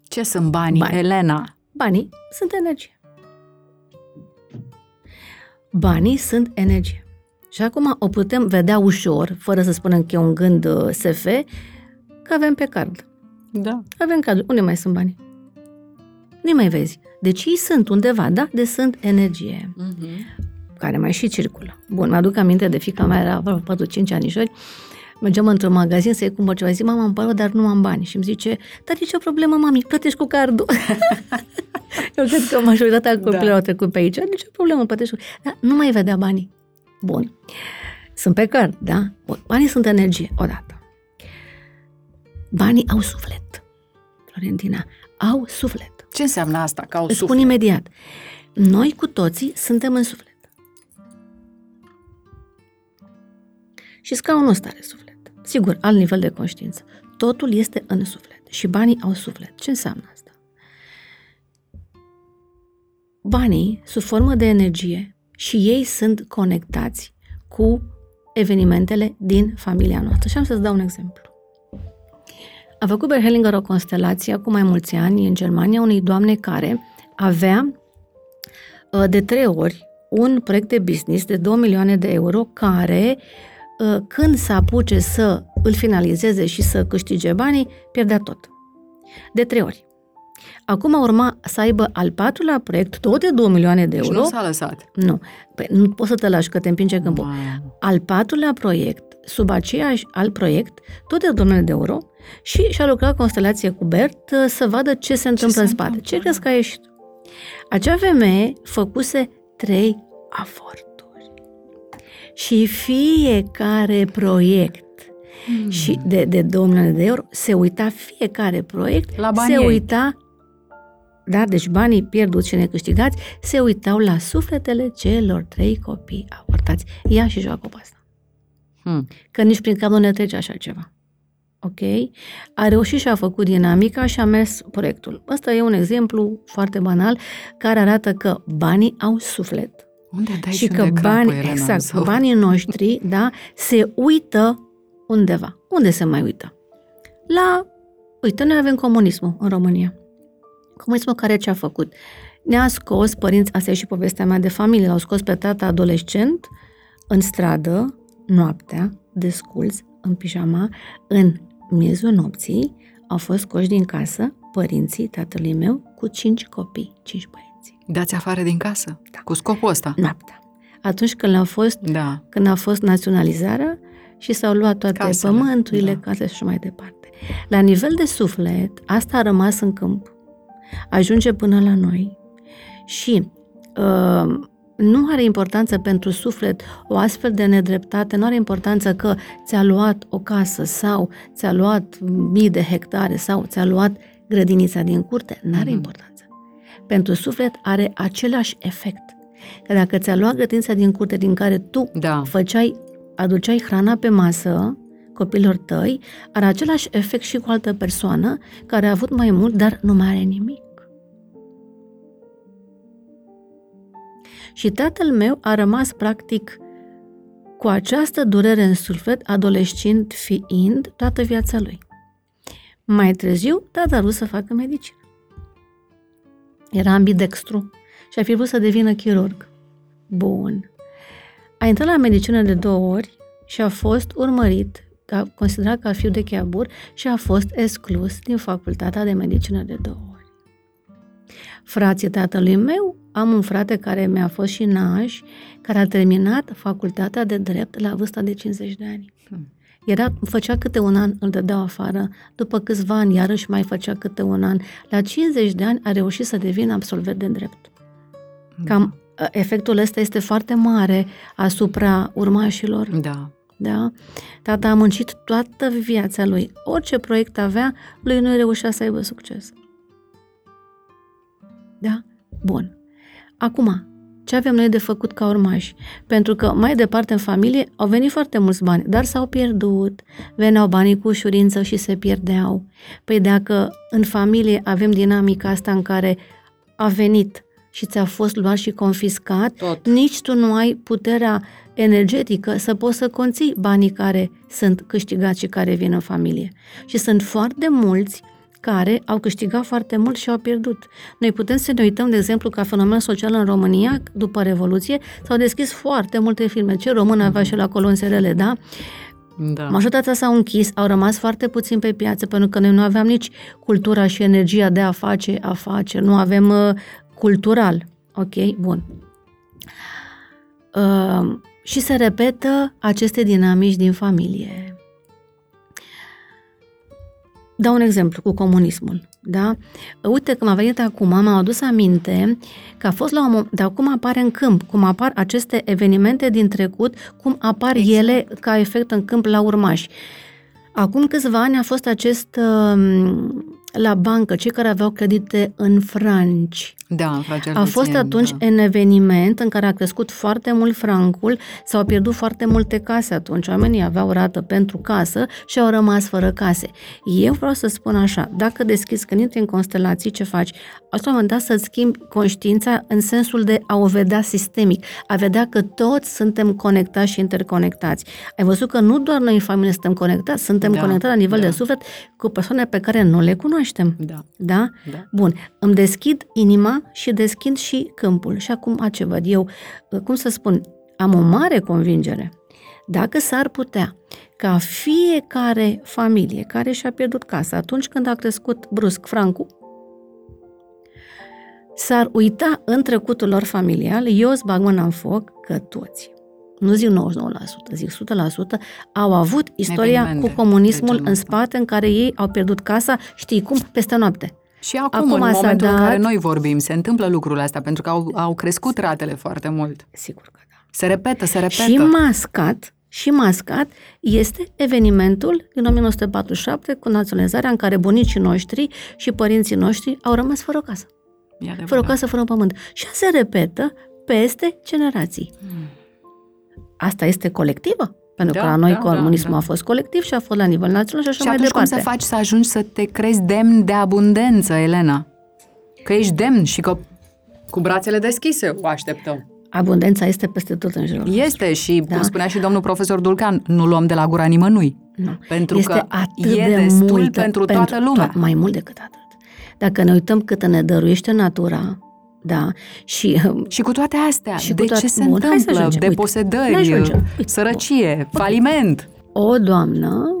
Ce sunt banii, Bani. Elena? Banii sunt energie. Banii sunt energie. Și acum o putem vedea ușor, fără să spunem că e un gând uh, SF, că avem pe card. Da. Avem card. Unde mai sunt banii? Nu mai vezi. Deci ei sunt undeva, da? De sunt energie, Mm-hmm. care mai și circulă. Bun, mă-aduc aminte de fica mea, era vreo 4-5 anișori, mergeam într-un magazin să-i cumpăr ceva, zic, mama, îmi pare rău, dar nu am bani. Și îmi zice, dar nici o problemă, mami, plătești cu cardul. Eu cred că majoritatea copiilor Da. au trecut pe aici, nici o problemă, plătești cu... Dar nu mai vedea banii. Bun. Sunt pe card, da? Bun. Banii sunt energie, odată. Banii au suflet. Florentina, au suflet. Ce înseamnă asta? Ca o Îți spun suflet? imediat. Noi cu toții suntem în suflet. Și scaunul ăsta are suflet. Sigur, alt nivel de conștiință. Totul este în suflet. Și banii au suflet. Ce înseamnă asta? Banii, sub formă de energie, și ei sunt conectați cu evenimentele din familia noastră. Și am să-ți dau un exemplu. A făcut Bert Hellinger o constelație acum mai mulți ani în Germania unei doamne care avea uh, de trei ori un proiect de business de 2 milioane de euro care uh, când să apuce să îl finalizeze și să câștige banii, pierdea tot. De trei ori. Acum urma să aibă al patrulea proiect, tot de 2 milioane de Deci euro. nu s-a lăsat. Nu. Păi nu poți să te lași că te împinge câmpul. Wow. Al patrulea proiect, sub aceeași alt proiect, tot de 2 milioane de euro, și și-a lucrat constelație cu Bert uh, să vadă ce se întâmplă în se spate. întâmplă, Ce crezi că a ieșit? Acea femeie făcuse trei aforturi. Și fiecare proiect Hmm. și de, de 2 milioane de euro, se uita fiecare proiect, La banii se ei. uita, da, deci banii pierduți și necâștigați, se uitau la sufletele celor trei copii avortați. Ia și joacă pe asta. Hmm. Că nici prin cap nu ne trece așa ceva. Ok? A reușit și a făcut dinamica și a mers proiectul. Ăsta e un exemplu foarte banal care arată că banii au suflet. Unde dai și și că unde crapă, banii, Elena, exact, sau- banii noștri, da, se uită undeva. Unde se mai uită? La, uite, noi avem comunismul în România. Comunismul care ce a făcut? Ne-a scos părinți, asta e și povestea mea de familie, l-au scos pe tata adolescent în stradă, noaptea, desculț, în pijama, în miezul nopții, au fost scoși din casă părinții tatălui meu cu cinci copii, cinci băieți. Dați afară din casă? Da. Cu scopul ăsta? Noaptea. Atunci când a fost Da. când a fost naționalizarea și s-au luat toate Casele, pământurile, da. casele și așa mai departe. La nivel de suflet, asta a rămas în câmp. Ajunge până la noi și uh, nu are importanță pentru suflet o astfel de nedreptate, nu are importanță că ți-a luat o casă sau ți-a luat mii de hectare sau ți-a luat grădinița din curte, nu are Mhm. importanță. Pentru suflet are același efect. Că dacă ți-a luat grădinița din curte din care tu Da. făceai, aduceai hrana pe masă copilor tăi, are același efect și cu altă persoană care a avut mai mult, dar nu mai are nimic. Și tatăl meu a rămas practic cu această durere în suflet, adolescent fiind toată viața lui. Mai târziu, tata a vrut să facă medicină. Era ambidextru și a fi vrut să devină chirurg. Bun. A intrat la medicină de două ori și a fost urmărit, ca, considerat ca fiu de cheabur și a fost exclus din facultatea de medicină de două ori. Frații tatălui meu, am un frate care mi-a fost și naș, care a terminat facultatea de drept la vârsta de 50 de ani. Hmm. Era, făcea câte un an, îl dădeau afară, după câțiva ani iarăși mai făcea câte un an. La 50 de ani a reușit să devină absolvent de drept. Hmm. Cam ă, efectul ăsta este foarte mare asupra urmașilor. Da. Da? Tata a muncit toată viața lui. Orice proiect avea, lui nu reușea să aibă succes. Da? Bun. Acum, ce avem noi de făcut ca urmași? Pentru că mai departe în familie au venit foarte mulți bani, dar s-au pierdut. Veneau banii cu ușurință și se pierdeau. Păi dacă în familie avem dinamica asta în care a venit și ți-a fost luat și confiscat, Tot. nici tu nu ai puterea energetică să poți să conții banii care sunt câștigați și care vin în familie. Și sunt foarte mulți care au câștigat foarte mult și au pierdut. Noi putem să ne uităm, de exemplu, ca fenomen social în România, după Revoluție, s-au deschis foarte multe firme. Ce român avea și la colonțerele, da? Da. Majoritatea s-au închis, au rămas foarte puțin pe piață, pentru că noi nu aveam nici cultura și energia de a face afaceri, nu avem uh, cultural. Ok? Bun. Uh, și se repetă aceste dinamici din familie. Dau un exemplu cu comunismul. Da? Uite, când a venit acum, m-am adus aminte că a fost la un moment, dar cum apare în câmp, cum apar aceste evenimente din trecut, cum apar exact. ele ca efect în câmp la urmași. Acum câțiva ani a fost acest uh, la bancă, cei care aveau credite în franci. Da, în A fost atunci da. un eveniment în care a crescut foarte mult francul, s-au pierdut foarte multe case atunci. Oamenii aveau rată pentru casă și au rămas fără case. Eu vreau să spun așa, dacă deschizi, când intri în constelații, ce faci? Asta un moment dat să-ți schimbi conștiința în sensul de a o vedea sistemic, a vedea că toți suntem conectați și interconectați. Ai văzut că nu doar noi în familie suntem conectați, suntem Da, conectați la nivel da. de suflet cu persoane pe care nu le cunoaștem. Da. Da? Da. Bun. Îmi deschid inima și deschid și câmpul. Și acum a ce văd eu, cum să spun, am o mare convingere. Dacă s-ar putea ca fiecare familie care și-a pierdut casa atunci când a crescut brusc francul, s-ar uita în trecutul lor familial, eu îți bag mâna în foc că toți, nu zic 99%, zic 100%, au avut istoria Evenimente cu comunismul de genul în ăsta. spate în care ei au pierdut casa, știi cum, peste noapte. Și acum, Acum în s-a momentul în dat- care noi vorbim, se întâmplă lucrul astea, pentru că au, au crescut ratele foarte mult. Sigur că da. Se repetă, se repetă. Și mascat, și mascat este evenimentul din 1947 cu naționalizarea în care bunicii noștri și părinții noștri au rămas fără o casă. E adevărat. Fără o casă, fără un pământ. Și se repetă peste generații. Asta este colectivă. Pentru Da, că la noi da, da, comunismul da. a fost colectiv și a fost la nivel național și așa Și mai atunci cum departe. să faci să ajungi să te crezi demn de abundență, Elena? Că ești demn și că cu brațele deschise o așteptăm. Abundența este peste tot în jurul. Este și, Da. cum spunea și domnul profesor Dulcan, nu luăm de la gura nimănui. Nu. Pentru este că atât e de destul multă, pentru toată lumea. Tot, mai mult decât atât. Dacă ne uităm cât ne dăruiește natura, da, și Și cu toate astea, Și cu de toate- ce se Bun, hai să întâmplă? ajungem. Uite, Deposedări, ne ajungem. Uite, sărăcie, faliment. o doamnă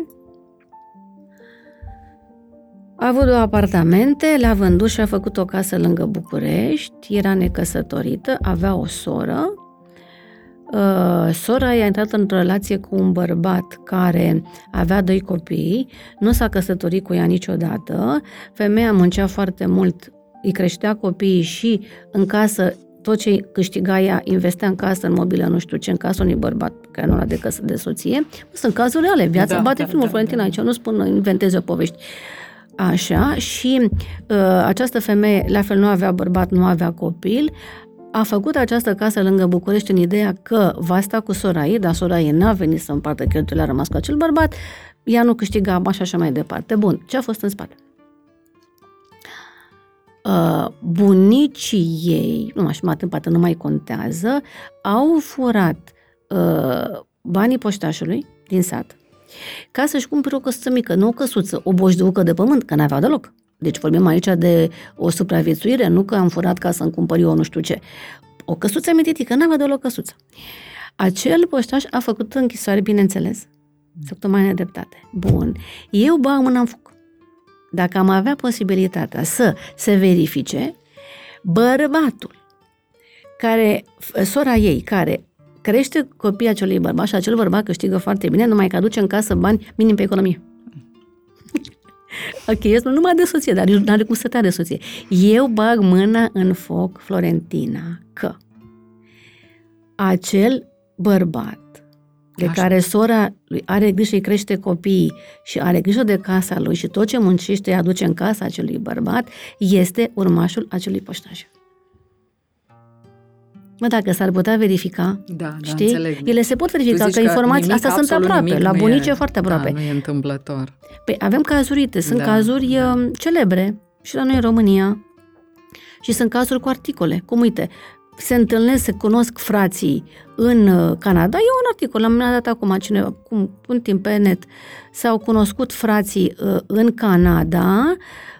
a avut două apartamente, le-a vândut și a făcut o casă lângă București, era necăsătorită, avea o soră. Uh, sora i-a intrat într-o relație cu un bărbat care avea doi copii, nu s-a căsătorit cu ea niciodată, femeia muncea foarte mult, îi creștea copiii și în casă tot ce câștiga ea investea în casă, în mobilă, nu știu ce, în casă unui bărbat care nu era de căsă de soție. Sunt cazuri reale, viața Da, bate da, filmul da, Florentina da. aici, nu spun, inventez o povești. Așa, și uh, această femeie, la fel, nu avea bărbat, nu avea copil, a făcut această casă lângă București în ideea că va sta cu sora ei, dar sora ei n-a venit să împartă cheltuielile, a rămas cu acel bărbat, ea nu câștiga bani și așa mai departe. Bun, ce a fost în spate? Uh, bunicii ei, nu mai știu, mai departe, nu mai contează, au furat uh, banii poștașului din sat ca să-și cumpere o căsuță mică, nu o căsuță, o boșducă de pământ, că n-avea deloc. Deci vorbim aici de o supraviețuire, nu că am furat ca să-mi cumpăr eu nu știu ce. O căsuță mititică, n-avea deloc căsuță. Acel poștaș a făcut închisoare, bineînțeles. S-a făcut mai nedreptate. Bun. Eu bag mâna în foc. Dacă am avea posibilitatea să se verifice, bărbatul care, sora ei, care crește copiii acelui bărbat și acel bărbat câștigă foarte bine, numai că aduce în casă bani minim pe economie. ok, este numai de soție, dar nu are cum să de soție. Eu bag mâna în foc, Florentina, că acel bărbat de Așa. care sora lui are grijă, îi crește copiii și are grijă de casa lui și tot ce muncește îi aduce în casa acelui bărbat, este urmașul acelui poștaș. Mă, dacă s-ar putea verifica, da, da, știi? Înțeleg. Ele se pot verifica, că, că informații, astea sunt aproape, la bunice e, foarte aproape. Da, nu e întâmplător. Păi avem cazuri, uite, sunt da, cazuri da. Um, celebre și la noi în România și sunt cazuri cu articole, cum uite, se întâlnesc, se cunosc frații în uh, Canada. E un articol, l-am dat acum cineva, cum, un timp pe net. S-au cunoscut frații uh, în Canada,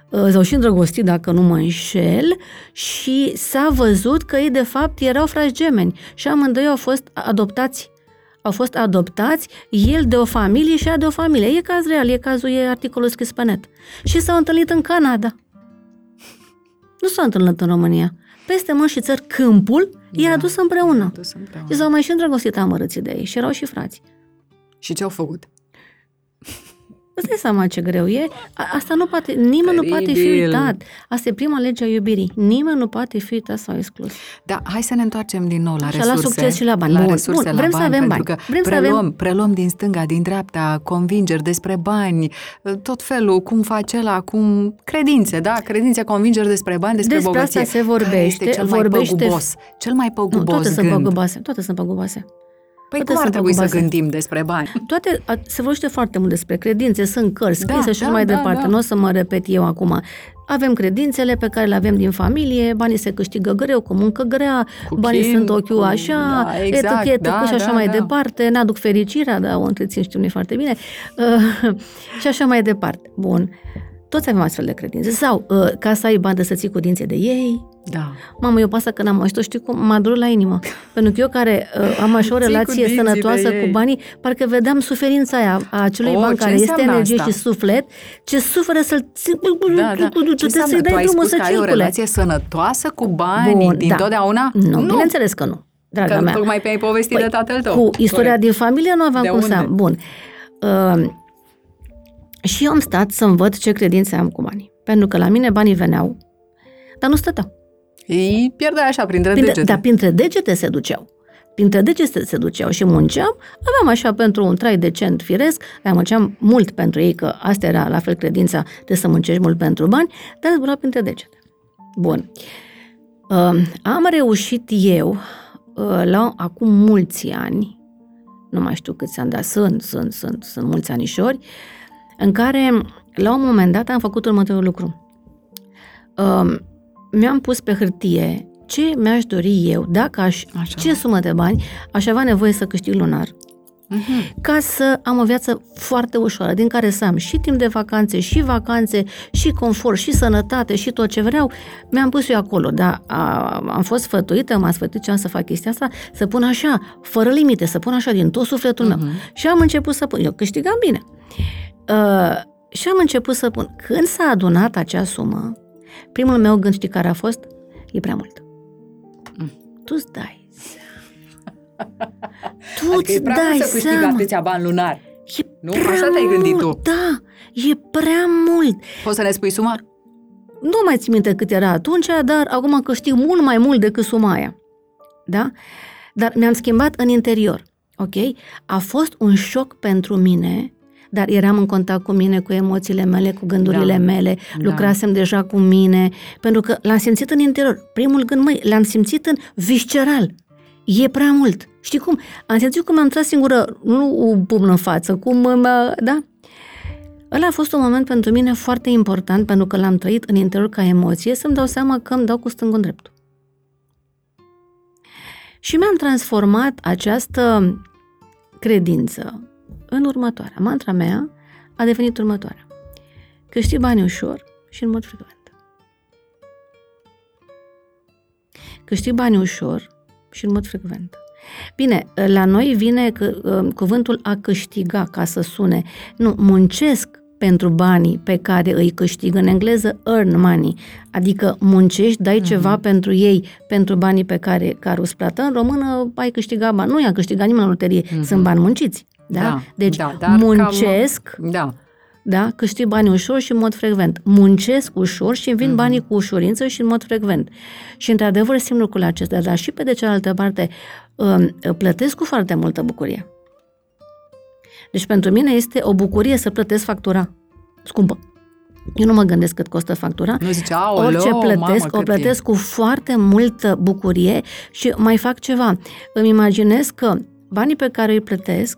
uh, s-au și îndrăgostit, dacă nu mă înșel, și s-a văzut că ei, de fapt, erau frați gemeni și amândoi au fost adoptați au fost adoptați, el de o familie și ea de o familie. E caz real, e cazul, e articolul scris pe net. Și s-au întâlnit în Canada. Nu s-au întâlnit în România peste mă și țări câmpul, da, i-a adus împreună. adus împreună. Și s-au mai și îndrăgostit amărâții de ei și erau și frați. Și ce au făcut? Îți dai seama ce greu e? A, asta nu poate, nimeni Teribil. nu poate fi uitat. Asta e prima lege a iubirii. Nimeni nu poate fi uitat sau exclus. Da, hai să ne întoarcem din nou la Așa, resurse. la succes și la bani. La Bun, resurse, bun, vrem la să bani, avem pentru bani. Că vrem preluăm, să avem... preluăm din stânga, din dreapta, convingeri despre bani, tot felul, cum face la, cum credințe, da? Credințe, convingeri despre bani, despre, despre bogăție. asta se vorbește. Care este cel vorbește... mai păgubos? Cel mai păgubos nu, toate gând. sunt păguboase. Toate sunt păguboase. Păi cum ar trebui să gândim despre bani? Toate, se vorbește foarte mult despre credințe, sunt cărți scrise da, și da, mai da, departe. Da. Nu o să mă repet eu acum. Avem credințele pe care le avem din familie, banii se câștigă greu, cu muncă grea, cu banii chin, sunt ochiul cu... așa, da, exact, etichetă da, și așa da, mai da. departe, n-aduc fericirea, dar o întrețin știu foarte bine, uh, și așa mai departe. Bun. Toți avem astfel de credințe. Sau, uh, ca să ai bandă să ții cu dinții de ei, da. Mamă, eu pasă când am auzit știu cum m-a durut la inimă. Pentru că eu care uh, am așa o relație sănătoasă cu banii, parcă vedeam suferința aia a acelui oh, ban care este energie asta? și suflet, ce suferă să-l da, da. Ce să-i dai drumul să circule. ai o relație sănătoasă cu banii Bun, din da. totdeauna? Nu, nu, bineînțeles că nu. Draga că mea. tocmai pe ai povestit păi, de tatăl tău. Cu istoria Corect. din familie nu aveam de cum unde? să am. Bun. Uh, și eu am stat să învăț ce credințe am cu banii. Pentru că la mine banii veneau, dar nu stăteau. Ei pierdeau așa, printre printre, degete. Dar printre degete se duceau. Printre degete se duceau și munceam, aveam așa pentru un trai decent firesc, mai munceam mult pentru ei, că asta era la fel credința de să muncești mult pentru bani, dar zbura printre degete. Bun. Uh, am reușit eu, uh, la acum mulți ani, nu mai știu câți ani, dar sunt, sunt, sunt, sunt mulți anișori, în care, la un moment dat, am făcut următorul lucru. Uh, mi-am pus pe hârtie ce mi-aș dori eu, dacă aș, Așa. ce sumă de bani aș avea nevoie să câștig lunar. Uh-huh. Ca să am o viață foarte ușoară, din care să am și timp de vacanțe, și vacanțe, și confort, și sănătate, și tot ce vreau, mi-am pus eu acolo, dar a, am fost sfătuită, m-a sfătuit ce am să fac chestia asta, să pun așa, fără limite, să pun așa din tot sufletul uh-huh. meu. Mhm. Și am început să pun, eu câștigam bine. Uh, și am început să pun, când s-a adunat acea sumă, Primul meu gând, știi care a fost? E prea mult. Mm. Tu-ți dai seama. Tu-ți adică dai să seama. atâția bani lunar. E nu? Așa te-ai gândit tu. Da, e prea mult. Poți să ne spui suma? Nu mai țin minte cât era atunci, dar acum câștig mult mai mult decât suma aia. Da? Dar mi-am schimbat în interior. Ok? A fost un șoc pentru mine dar eram în contact cu mine, cu emoțiile mele, cu gândurile da. mele, da. lucrasem deja cu mine, pentru că l-am simțit în interior. Primul gând, măi, l-am simțit în visceral. E prea mult. Știi cum? Am simțit cum am tras singură, nu un pumn în față, cum, mă, da? Ăla a fost un moment pentru mine foarte important, pentru că l-am trăit în interior ca emoție, să-mi dau seama că îmi dau cu stângul în dreptul. Și mi-am transformat această credință în următoarea. Mantra mea a devenit următoarea. Câștig bani ușor și în mod frecvent. Câștig bani ușor și în mod frecvent. Bine, la noi vine că, uh, cuvântul a câștiga ca să sune. Nu, muncesc pentru banii pe care îi câștig. În engleză, earn money, adică muncești, dai uh-huh. ceva pentru ei, pentru banii pe care, care îți plată. În română, ai câștigat bani. Nu i-a câștigat nimeni în loterie, uh-huh. sunt bani munciți. Da? Da, deci da, dar muncesc, Cam, da. da, câștig bani ușor și în mod frecvent. Muncesc ușor și îmi vin Mhm. banii cu ușurință și în mod frecvent. Și într-adevăr simt lucrul acesta, dar și pe de cealaltă parte um, plătesc cu foarte multă bucurie. Deci pentru mine este o bucurie să plătesc factura scumpă. Eu nu mă gândesc cât costă factura. Nu zice, aoleo, Orice plătesc, mamă, o cât plătesc cu foarte multă bucurie și mai fac ceva. Îmi imaginez că banii pe care îi plătesc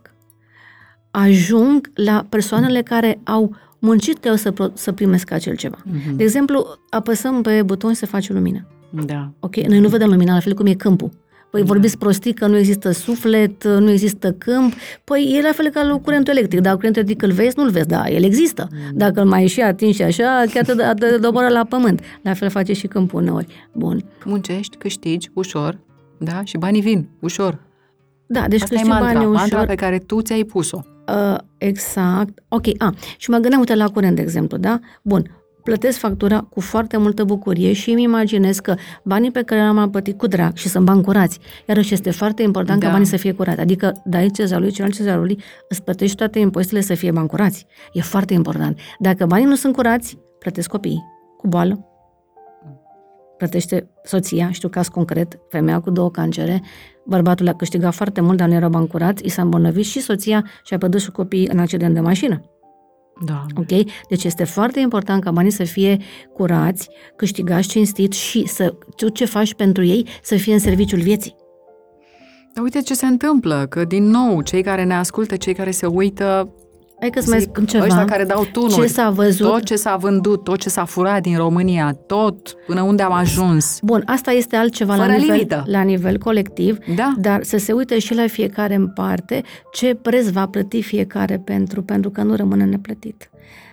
ajung la persoanele care au muncit ca eu să, pro- să primesc acel ceva. e. Mhm. De exemplu, apăsăm pe buton și se face lumină. Da. Ok? Noi nu vedem lumina, la fel cum e câmpul. Păi Da. vorbiți prostii că nu există suflet, nu există câmp. Păi e la fel ca la curentul electric. Dacă curentul electric îl vezi, nu-l vezi, da, el există. Mm. Dacă îl mai și atingi așa, chiar te, te, te doboră la pământ. La fel face și câmpul uneori. Bun. Muncești, câștigi, ușor, da? Și banii vin, ușor. Da, deci Asta e câștigi mantra, banii mantra ușor. pe care tu ți-ai pus-o. Uh, exact. Ok, a, și mă gândeam, uite, la curent, de exemplu, da? Bun, plătesc factura cu foarte multă bucurie și îmi imaginez că banii pe care l-am plătit cu drag și sunt bani curați, iarăși este foarte important Da. ca banii să fie curați. Adică dai cezarului, celălalt cezarului, îți plătești toate impozitele să fie bani curați. E foarte important. Dacă banii nu sunt curați, plătesc copiii cu boală, plătește soția, știu caz concret, femeia cu două cancere, bărbatul a câștigat foarte mult, dar nu erau bani curați, i s-a îmbolnăvit și soția și-a pierdut și copiii în accident de mașină. Da. Ok? Deci este foarte important ca banii să fie curați, câștigați cinstit și să tu ce faci pentru ei să fie în serviciul vieții. Dar uite ce se întâmplă, că din nou, cei care ne ascultă, cei care se uită, Hai că să mai zic, spun ceva. ăștia care dau tunuri, ce s-a văzut. tot ce s-a vândut, tot ce s-a furat din România, tot până unde am ajuns. Bun, asta este altceva la Fără nivel, limită. la nivel colectiv, Da. dar să se uite și la fiecare în parte ce preț va plăti fiecare pentru, pentru că nu rămâne neplătit.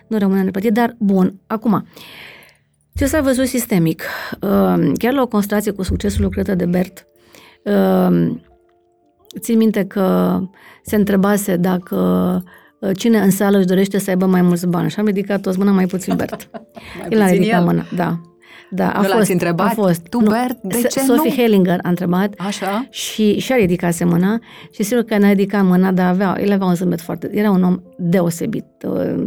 Nu rămâne neplătit, dar bun, acum, ce s-a văzut sistemic? Uh, Chiar la o constelație cu succesul lucrată de Bert, uh, țin minte că se întrebase dacă uh, cine în sală își dorește să aibă mai mulți bani și am ridicat toți mâna mai puțin Bert. Mai El a puțin ridicat el. mâna, da. Da, a Nu l-ați fost, întrebat? A fost. Tu, Bert, de S- ce Sophie nu? Hellinger a întrebat Așa? și și-a ridicat mâna și sigur că n-a ridicat mâna, dar avea, el avea un zâmbet foarte... Era un om deosebit. uh,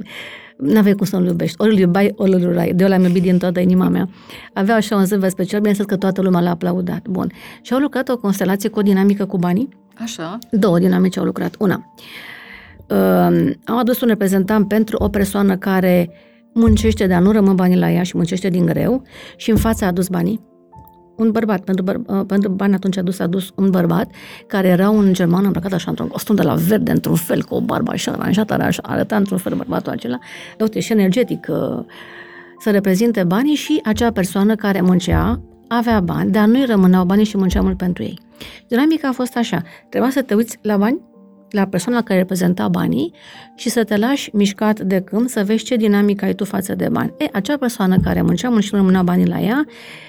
N-aveai cum să nu-l iubești. Ori îl iubai, ori îl urai. De eu l-am iubit din toată inima mea. Avea așa un zâmbet special, bineînțeles că toată lumea l-a aplaudat. Bun. Și au lucrat o constelație cu o dinamică cu banii. Așa? Două dinamici au lucrat. Una, uh, am adus un reprezentant pentru o persoană care muncește, dar nu rămân banii la ea și muncește din greu și în fața a adus banii. Un bărbat, pentru, băr, uh, pentru bani atunci a dus, a dus un bărbat care era un german îmbrăcat așa într-un costum de la verde, într-un fel, cu o barbă așa aranjată, așa, arăta într-un fel bărbatul acela. De uite, și energetic uh, să reprezinte banii și acea persoană care muncea avea bani, dar nu-i rămâneau banii și muncea mult pentru ei. Dinamica a fost așa. Trebuia să te uiți la bani, la persoana care reprezenta banii și să te lași mișcat de câmp să vezi ce dinamică ai tu față de bani. E, acea persoană care muncea mult și nu rămânea banii la ea,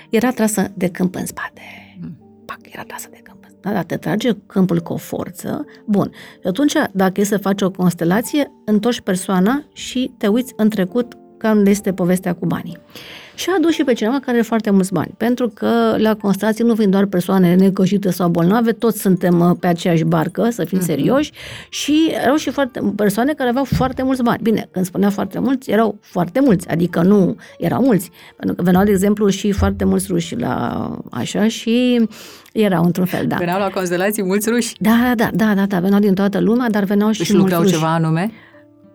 era trasă de câmp în spate. Pac, era trasă de câmp. Da, da, te trage câmpul cu o forță. Bun. Și atunci, dacă e să faci o constelație, întorci persoana și te uiți în trecut ca unde este povestea cu banii. Și a adus și pe cineva care are foarte mulți bani, pentru că la constelație nu vin doar persoane necăjite sau bolnave, toți suntem uh, pe aceeași barcă, să fim serioși, și erau și foarte, persoane care aveau foarte mulți bani. Bine, când spunea foarte mulți, erau foarte mulți, adică nu erau mulți, pentru că veneau, de exemplu, și foarte mulți ruși la așa și erau într-un fel, da. Veneau la constelații mulți ruși. Da, da, da, da, da, veneau din toată lumea, dar veneau și Și mulți lucrau ruși. ceva anume?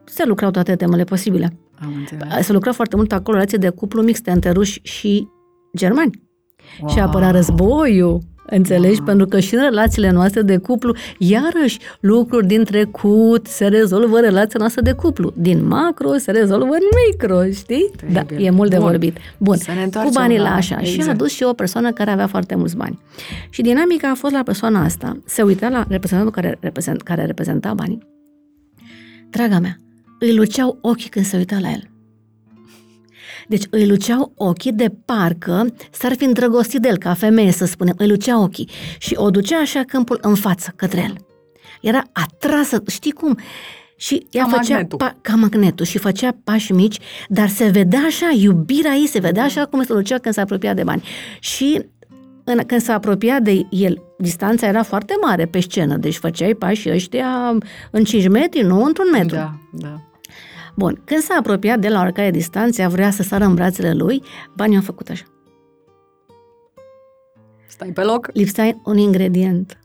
Se lucrau toate temele posibile. Am înțeles. Se lucra foarte mult acolo relație de cuplu mixte între ruși și germani. Wow. Și apărea războiul. Înțelegi? Ah. Pentru că și în relațiile noastre de cuplu, iarăși, lucruri din trecut se rezolvă în relația noastră de cuplu. Din macro se rezolvă în micro, știi? Da, Teribil. e mult de Bun. vorbit. Bun, Să ne cu întoarcem banii la la- așa. Și a exact. dus și o persoană care avea foarte mulți bani. Și dinamica a fost la persoana asta, se uita la reprezentantul care, reprezent, care reprezenta banii. Draga mea, îi luceau ochii când se uita la el. Deci îi luceau ochii de parcă s-ar fi îndrăgostit de el, ca femeie să spunem, îi lucea ochii și o ducea așa câmpul în față, către el. Era atrasă, știi cum? Și ea Ca făcea magnetul. Pa, ca magnetul și făcea pași mici, dar se vedea așa, iubirea ei se vedea așa cum se lucea când se apropia de bani. Și în, când se apropia de el, distanța era foarte mare pe scenă, deci făceai pași ăștia în 5 metri, nu într-un metru. Da, da. Bun, când s-a apropiat de la oricare distanță, vrea să sară în brațele lui, banii au făcut așa. Stai pe loc? Lipsea un ingredient.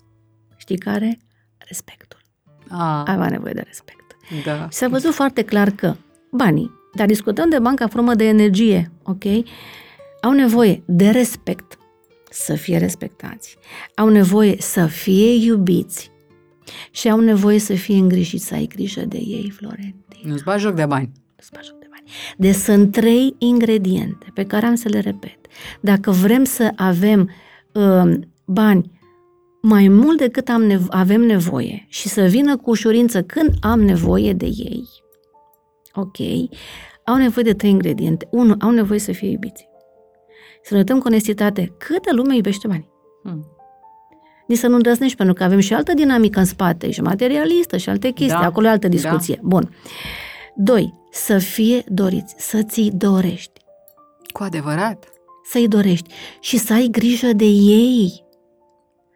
Știi care? Respectul. Ah, Avea nevoie de respect. da. Și s-a văzut foarte clar că banii, dar discutăm de banca formă de energie, ok? Au nevoie de respect, să fie respectați. Au nevoie să fie iubiți și au nevoie să fie îngrijiți, să ai grijă de ei, Florentin. Nu-ți bagi joc de bani. Nu-ți bagi joc de bani. Deci sunt trei ingrediente pe care am să le repet. Dacă vrem să avem uh, bani mai mult decât am nevo- avem nevoie și să vină cu ușurință când am nevoie de ei, ok, au nevoie de trei ingrediente. Unu, au nevoie să fie iubiți. Să ne uităm cu onestitate câtă lume iubește banii. Hmm. Nici să nu îndrăznești, pentru că avem și altă dinamică în spate, și materialistă, și alte chestii. Da, Acolo e altă discuție. Bun. Doi, să fie doriți, să ți dorești. Cu adevărat? Să-i dorești și să ai grijă de ei.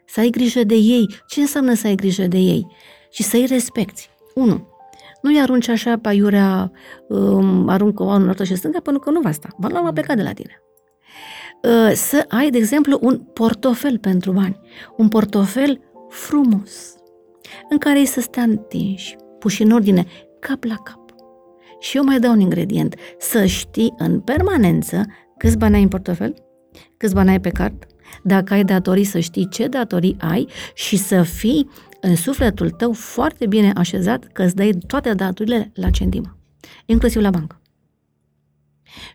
Să ai grijă de ei. Ce înseamnă să ai grijă de ei? Și să-i respecti. Unu, nu-i arunci așa pe aiurea, um, aruncă o în altă și stânga, pentru că nu va sta. Va lua, va pleca de la tine. Uh, Să ai, de exemplu, un portofel pentru bani. Un portofel frumos, în care ei să stea întinși, puși în ordine, cap la cap. Și eu mai dau un ingredient. Să știi în permanență câți bani ai în portofel, câți bani ai pe card, dacă ai datorii să știi ce datorii ai și să fii în sufletul tău foarte bine așezat că îți dai toate datorile la centimă, inclusiv la bancă.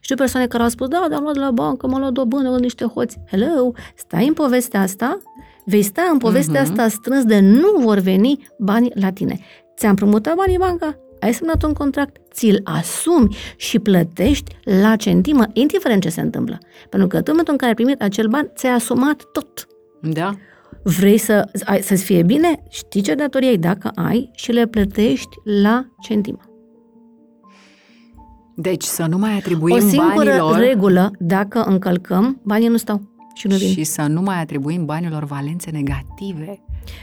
Știu persoane care au spus, da, dar am luat de la bancă, m-am luat dobândă în niște hoți. Hello, stai în povestea asta, vei sta în povestea Mhm. asta strâns de nu vor veni banii la tine. Ți-am promutat banii banca, ai semnat un contract, ți-l asumi și plătești la centimă, indiferent ce se întâmplă. Pentru că în momentul în care ai primit acel ban, ți-ai asumat tot. Da. Vrei să, ai- să-ți fie bine? Știi ce datorii ai dacă ai și le plătești la centimă. Deci să nu mai atribuim o singură banilor regulă, dacă încălcăm, banii nu stau și nu vin. și să nu mai atribuim banilor valențe negative.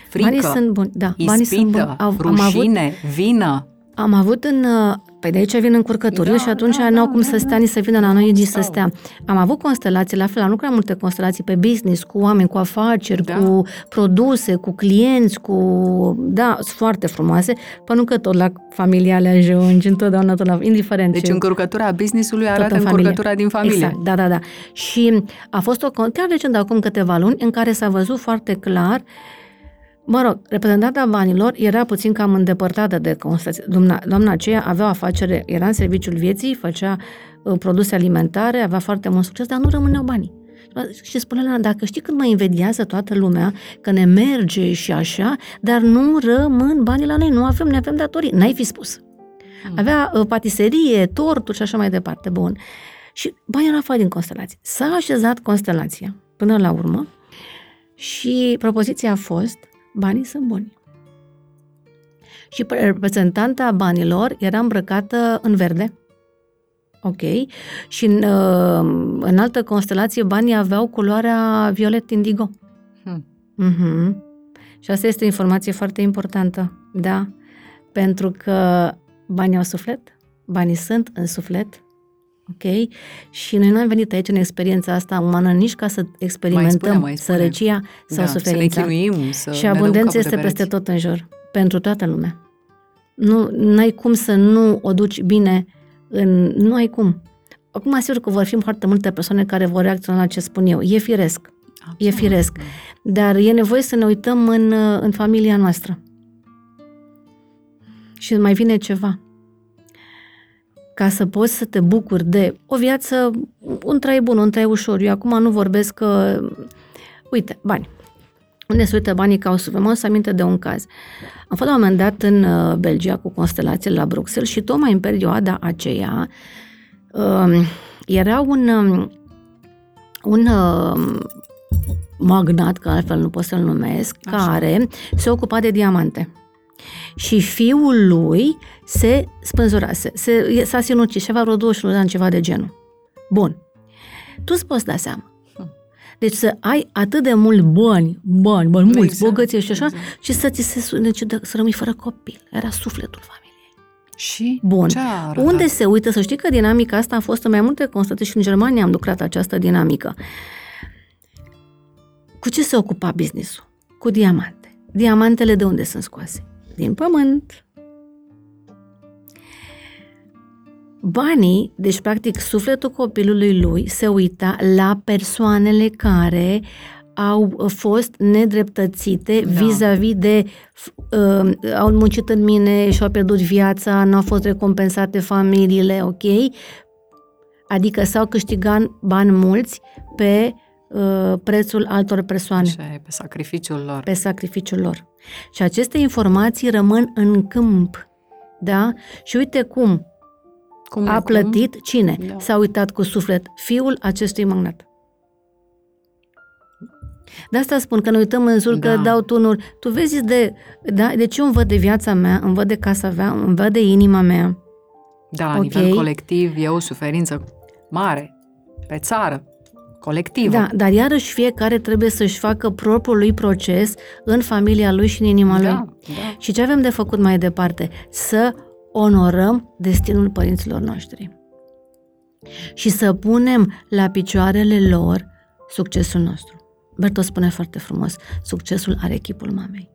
Frică, banii sunt buni, da, banii sunt buni. ispită, Au- am avut rușine, vină. Am avut în... uh, Pe de aici vin încurcăturile Da, și atunci da, n-au da, cum da, să da. stea nici să vină la noi, nici să Stau. stea. Am avut constelații, la fel, am lucrat multe constelații pe business, cu oameni, cu afaceri, Da. cu produse, cu clienți, cu... Da, sunt foarte frumoase, pentru că tot la familiale ajungi, întotdeauna tot la... Indiferent Deci ce... încurcătura business-ului tot arată în familie. încurcătura din familie. Exact, da, da, da. Și a fost o, con- chiar recent, acum câteva luni, în care s-a văzut foarte clar Mă rog, reprezentanta banilor era puțin cam îndepărtată de constație. Doamna, doamna aceea avea o afacere, era în serviciul vieții, făcea uh, produse alimentare, avea foarte mult succes, dar nu rămâneau banii. Și spunea la dacă știi cât mă invidiază toată lumea, că ne merge și așa, dar nu rămân banii la noi, nu avem, ne avem datorii. N-ai fi spus. Avea uh, patiserie, torturi și așa mai departe. Bun. Și banii erau afară din constelație. S-a așezat constelația până la urmă și propoziția a fost banii sunt buni. Și reprezentanta banilor era îmbrăcată în verde. Ok. Și în, uh, în altă constelație banii aveau culoarea violet indigo. Hmm. Mm-hmm. Și asta este o informație foarte importantă, da? Pentru că banii au suflet, banii sunt în suflet, ok? Și noi nu am venit aici în experiența asta umană nici ca să experimentăm spune, mai spune. sărăcia sau da, suferința. Să ne chinuim, să și ne dăm abundența capul este de peste pereți. tot în jur, pentru toată lumea. Nu ai cum să nu o duci bine în... Nu ai cum. Acum, sigur că vor fi foarte multe persoane care vor reacționa la ce spun eu. E firesc. E firesc. Dar e nevoie să ne uităm în, în familia noastră. Și mai vine ceva. Ca să poți să te bucuri de o viață, un trai bun, un trai ușor. Eu acum nu vorbesc că... Uite, bani. Unde se uită banii ca o suvă? Mă aminte de un caz. Am fost la un moment dat în uh, Belgia cu constelațiile la Bruxelles și tocmai în perioada aceea uh, era un, um, un uh, magnat, că altfel nu pot să-l numesc, Așa. care se ocupa de diamante. Și fiul lui se spânzurase, se, s-a sinucis ceva vreo 21 de ani, ceva de genul. Bun. Tu îți poți da seama. Deci să ai atât de mult bani, bani, bani mulți, exact, bogăție și așa, exact. și să ți se deci, să rămâi fără copil. Era sufletul familiei. Și Bun. Ce Unde se uită? Să știi că dinamica asta a fost în mai multe constate și în Germania am lucrat această dinamică. Cu ce se ocupa businessul? Cu diamante. Diamantele de unde sunt scoase? Din pământ. Banii, deci practic sufletul copilului lui se uita la persoanele care au fost nedreptățite da. vis-a-vis de uh, au muncit în mine și au pierdut viața, nu au fost recompensate familiile, ok? Adică s-au câștigat bani mulți pe uh, prețul altor persoane. Așa e, pe sacrificiul lor. Pe sacrificiul lor. Și aceste informații rămân în câmp. Da? Și uite cum, cum a plătit cum? cine? Da. S-a uitat cu suflet fiul acestui magnat. De asta spun că ne uităm în jur, da. că dau tunuri. Tu vezi de, da? Deci eu îmi văd de viața mea, îmi văd de casa mea, îmi văd de inima mea. Da, la okay. nivel colectiv e o suferință mare, pe țară, colectivă. Da, dar iarăși fiecare trebuie să-și facă propriul lui proces în familia lui și în inima da, lui. Da. Și ce avem de făcut mai departe? Să onorăm destinul părinților noștri și să punem la picioarele lor succesul nostru. Berto spune foarte frumos, succesul are echipul mamei.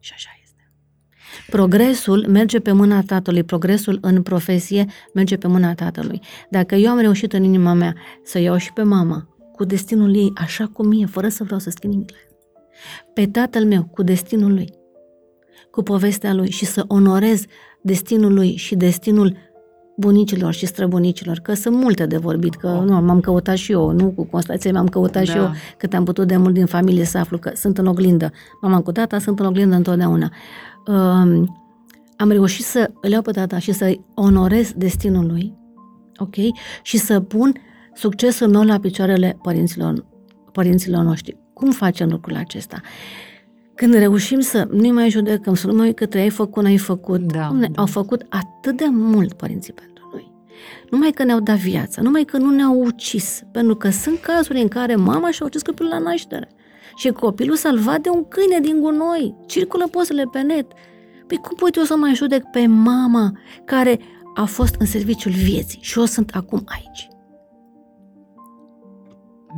Și așa este. Progresul merge pe mâna tatălui, progresul în profesie merge pe mâna tatălui. Dacă eu am reușit în inima mea să iau și pe mama cu destinul ei așa cum e, fără să vreau să schimb nimic pe tatăl meu cu destinul lui, cu povestea lui și să onorez destinul lui și destinul bunicilor și străbunicilor, că sunt multe de vorbit, că nu, m-am căutat și eu, nu cu Constanței, m-am căutat da. și eu cât am putut de mult din familie să aflu că sunt în oglindă. Mama cu tata sunt în oglindă întotdeauna. Um, am reușit să îl iau pe tata și să-i onorez destinul lui, ok? Și să pun succesul meu la picioarele părinților, părinților noștri. Cum facem lucrul acesta? Când reușim să nu mai judecăm, să nu mai către ai făcut, n-ai făcut, da, da. au făcut atât de mult părinții pentru noi. Numai că ne-au dat viața, numai că nu ne-au ucis, pentru că sunt cazuri în care mama și-a ucis copilul la naștere și copilul salvat de un câine din gunoi, circulă pozele pe net. Păi cum pot eu să mai judec pe mama care a fost în serviciul vieții și eu sunt acum aici?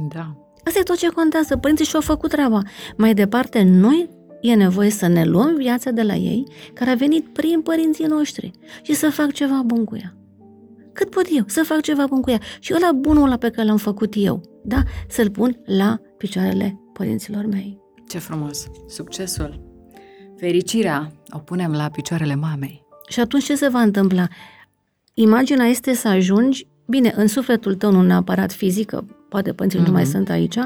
Da. Asta e tot ce contează. Părinții și-au făcut treaba. Mai departe, noi e nevoie să ne luăm viața de la ei, care a venit prin părinții noștri, și să fac ceva bun cu ea. Cât pot eu să fac ceva bun cu ea? Și ăla bunul ăla pe care l-am făcut eu, da? Să-l pun la picioarele părinților mei. Ce frumos! Succesul! Fericirea o punem la picioarele mamei. Și atunci ce se va întâmpla? Imaginea este să ajungi, bine, în sufletul tău, nu neapărat fizică, poate părinții mm-hmm. nu mai mhm. sunt aici,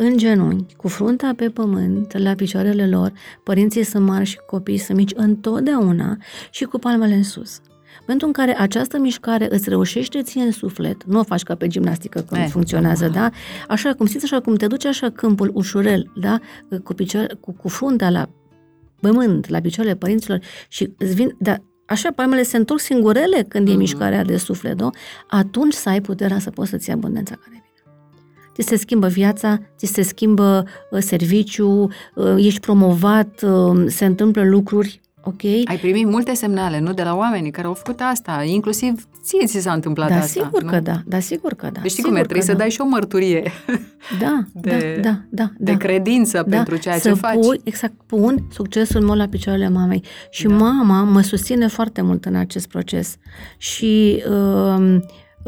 în genunchi, cu fruntea pe pământ, la picioarele lor, părinții sunt mari și copiii sunt mici întotdeauna și cu palmele în sus. Pentru în care această mișcare îți reușește ție în suflet, nu o faci ca pe gimnastică când e, eh, funcționează, da? Așa cum simți, așa cum te duci așa câmpul ușurel, da? Cu, picioare, cu, cu fruntea la pământ, la picioarele părinților și îți vin, da, așa palmele se întorc singurele când mm-hmm. e mhm. mișcarea de suflet, da? atunci să ai puterea să poți să-ți abundența care ți se schimbă viața, ți se schimbă uh, serviciu, uh, ești promovat, uh, se întâmplă lucruri, ok? Ai primit multe semnale, nu? De la oamenii care au făcut asta, inclusiv ție ți s-a întâmplat da, asta. Sigur nu? că da, da, sigur că da. Deci știi cum e, trebuie să da. dai și o mărturie. Da, de, da, da, da. De da. credință da, pentru ceea să ce faci. Pui, exact, pun succesul meu la picioarele mamei. Și da. mama mă susține foarte mult în acest proces. Și uh,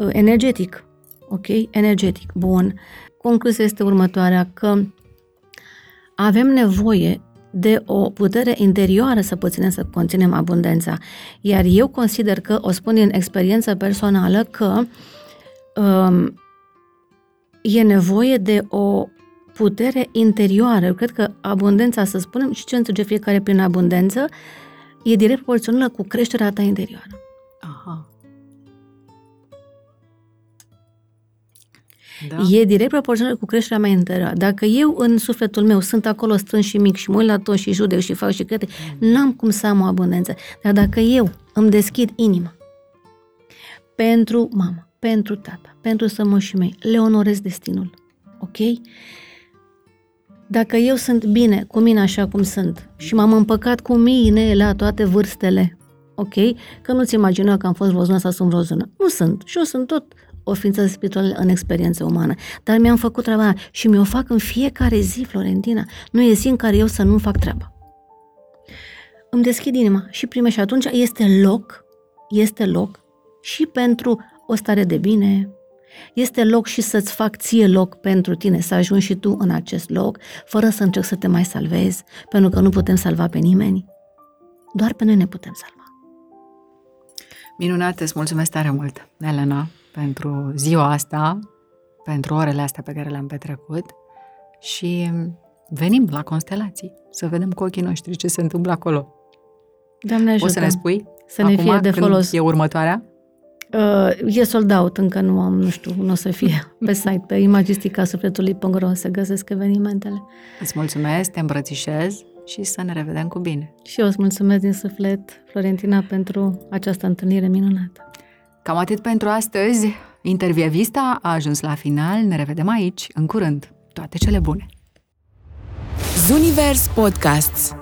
energetic, ok? Energetic, bun concluzia este următoarea, că avem nevoie de o putere interioară să putem să conținem abundența. Iar eu consider că, o spun din experiență personală, că um, e nevoie de o putere interioară. Eu cred că abundența, să spunem, și ce înțelege fiecare prin abundență, e direct proporțională cu creșterea ta interioară. Da. E direct proporțional cu creșterea mea interioară. Dacă eu în sufletul meu sunt acolo strâns și mic și mă uit la tot și judec și fac și cred, mm. n-am cum să am o abundență. Dar dacă eu îmi deschid inima pentru mama, pentru tata, pentru sămoșii mei, le onorez destinul. Ok? Dacă eu sunt bine cu mine așa cum sunt și m-am împăcat cu mine la toate vârstele, ok? Că nu-ți imagina că am fost rozună sau sunt rozună. Nu sunt. Și eu sunt tot o ființă spirituală în experiență umană. Dar mi-am făcut treaba și mi-o fac în fiecare zi, Florentina. Nu e zi în care eu să nu fac treaba. Îmi deschid inima și prime și atunci este loc, este loc și pentru o stare de bine, este loc și să-ți fac ție loc pentru tine, să ajungi și tu în acest loc, fără să încerc să te mai salvezi, pentru că nu putem salva pe nimeni. Doar pe noi ne putem salva. Minunat, îți mulțumesc tare mult, Elena, pentru ziua asta, pentru orele astea pe care le-am petrecut și venim la constelații să vedem cu ochii noștri ce se întâmplă acolo. Doamne ajută. O să ne spui? Să ne acum, fie de folos. e următoarea? Uh, e sold out, încă nu am, nu știu, nu o să fie pe site, pe imagisticasufletului.ro se găsesc evenimentele. Îți mulțumesc, te îmbrățișez și să ne revedem cu bine. Și eu îți mulțumesc din suflet, Florentina, pentru această întâlnire minunată. Cam atât pentru astăzi. Intervia Vista a ajuns la final. Ne revedem aici, în curând. Toate cele bune! Zunivers Podcasts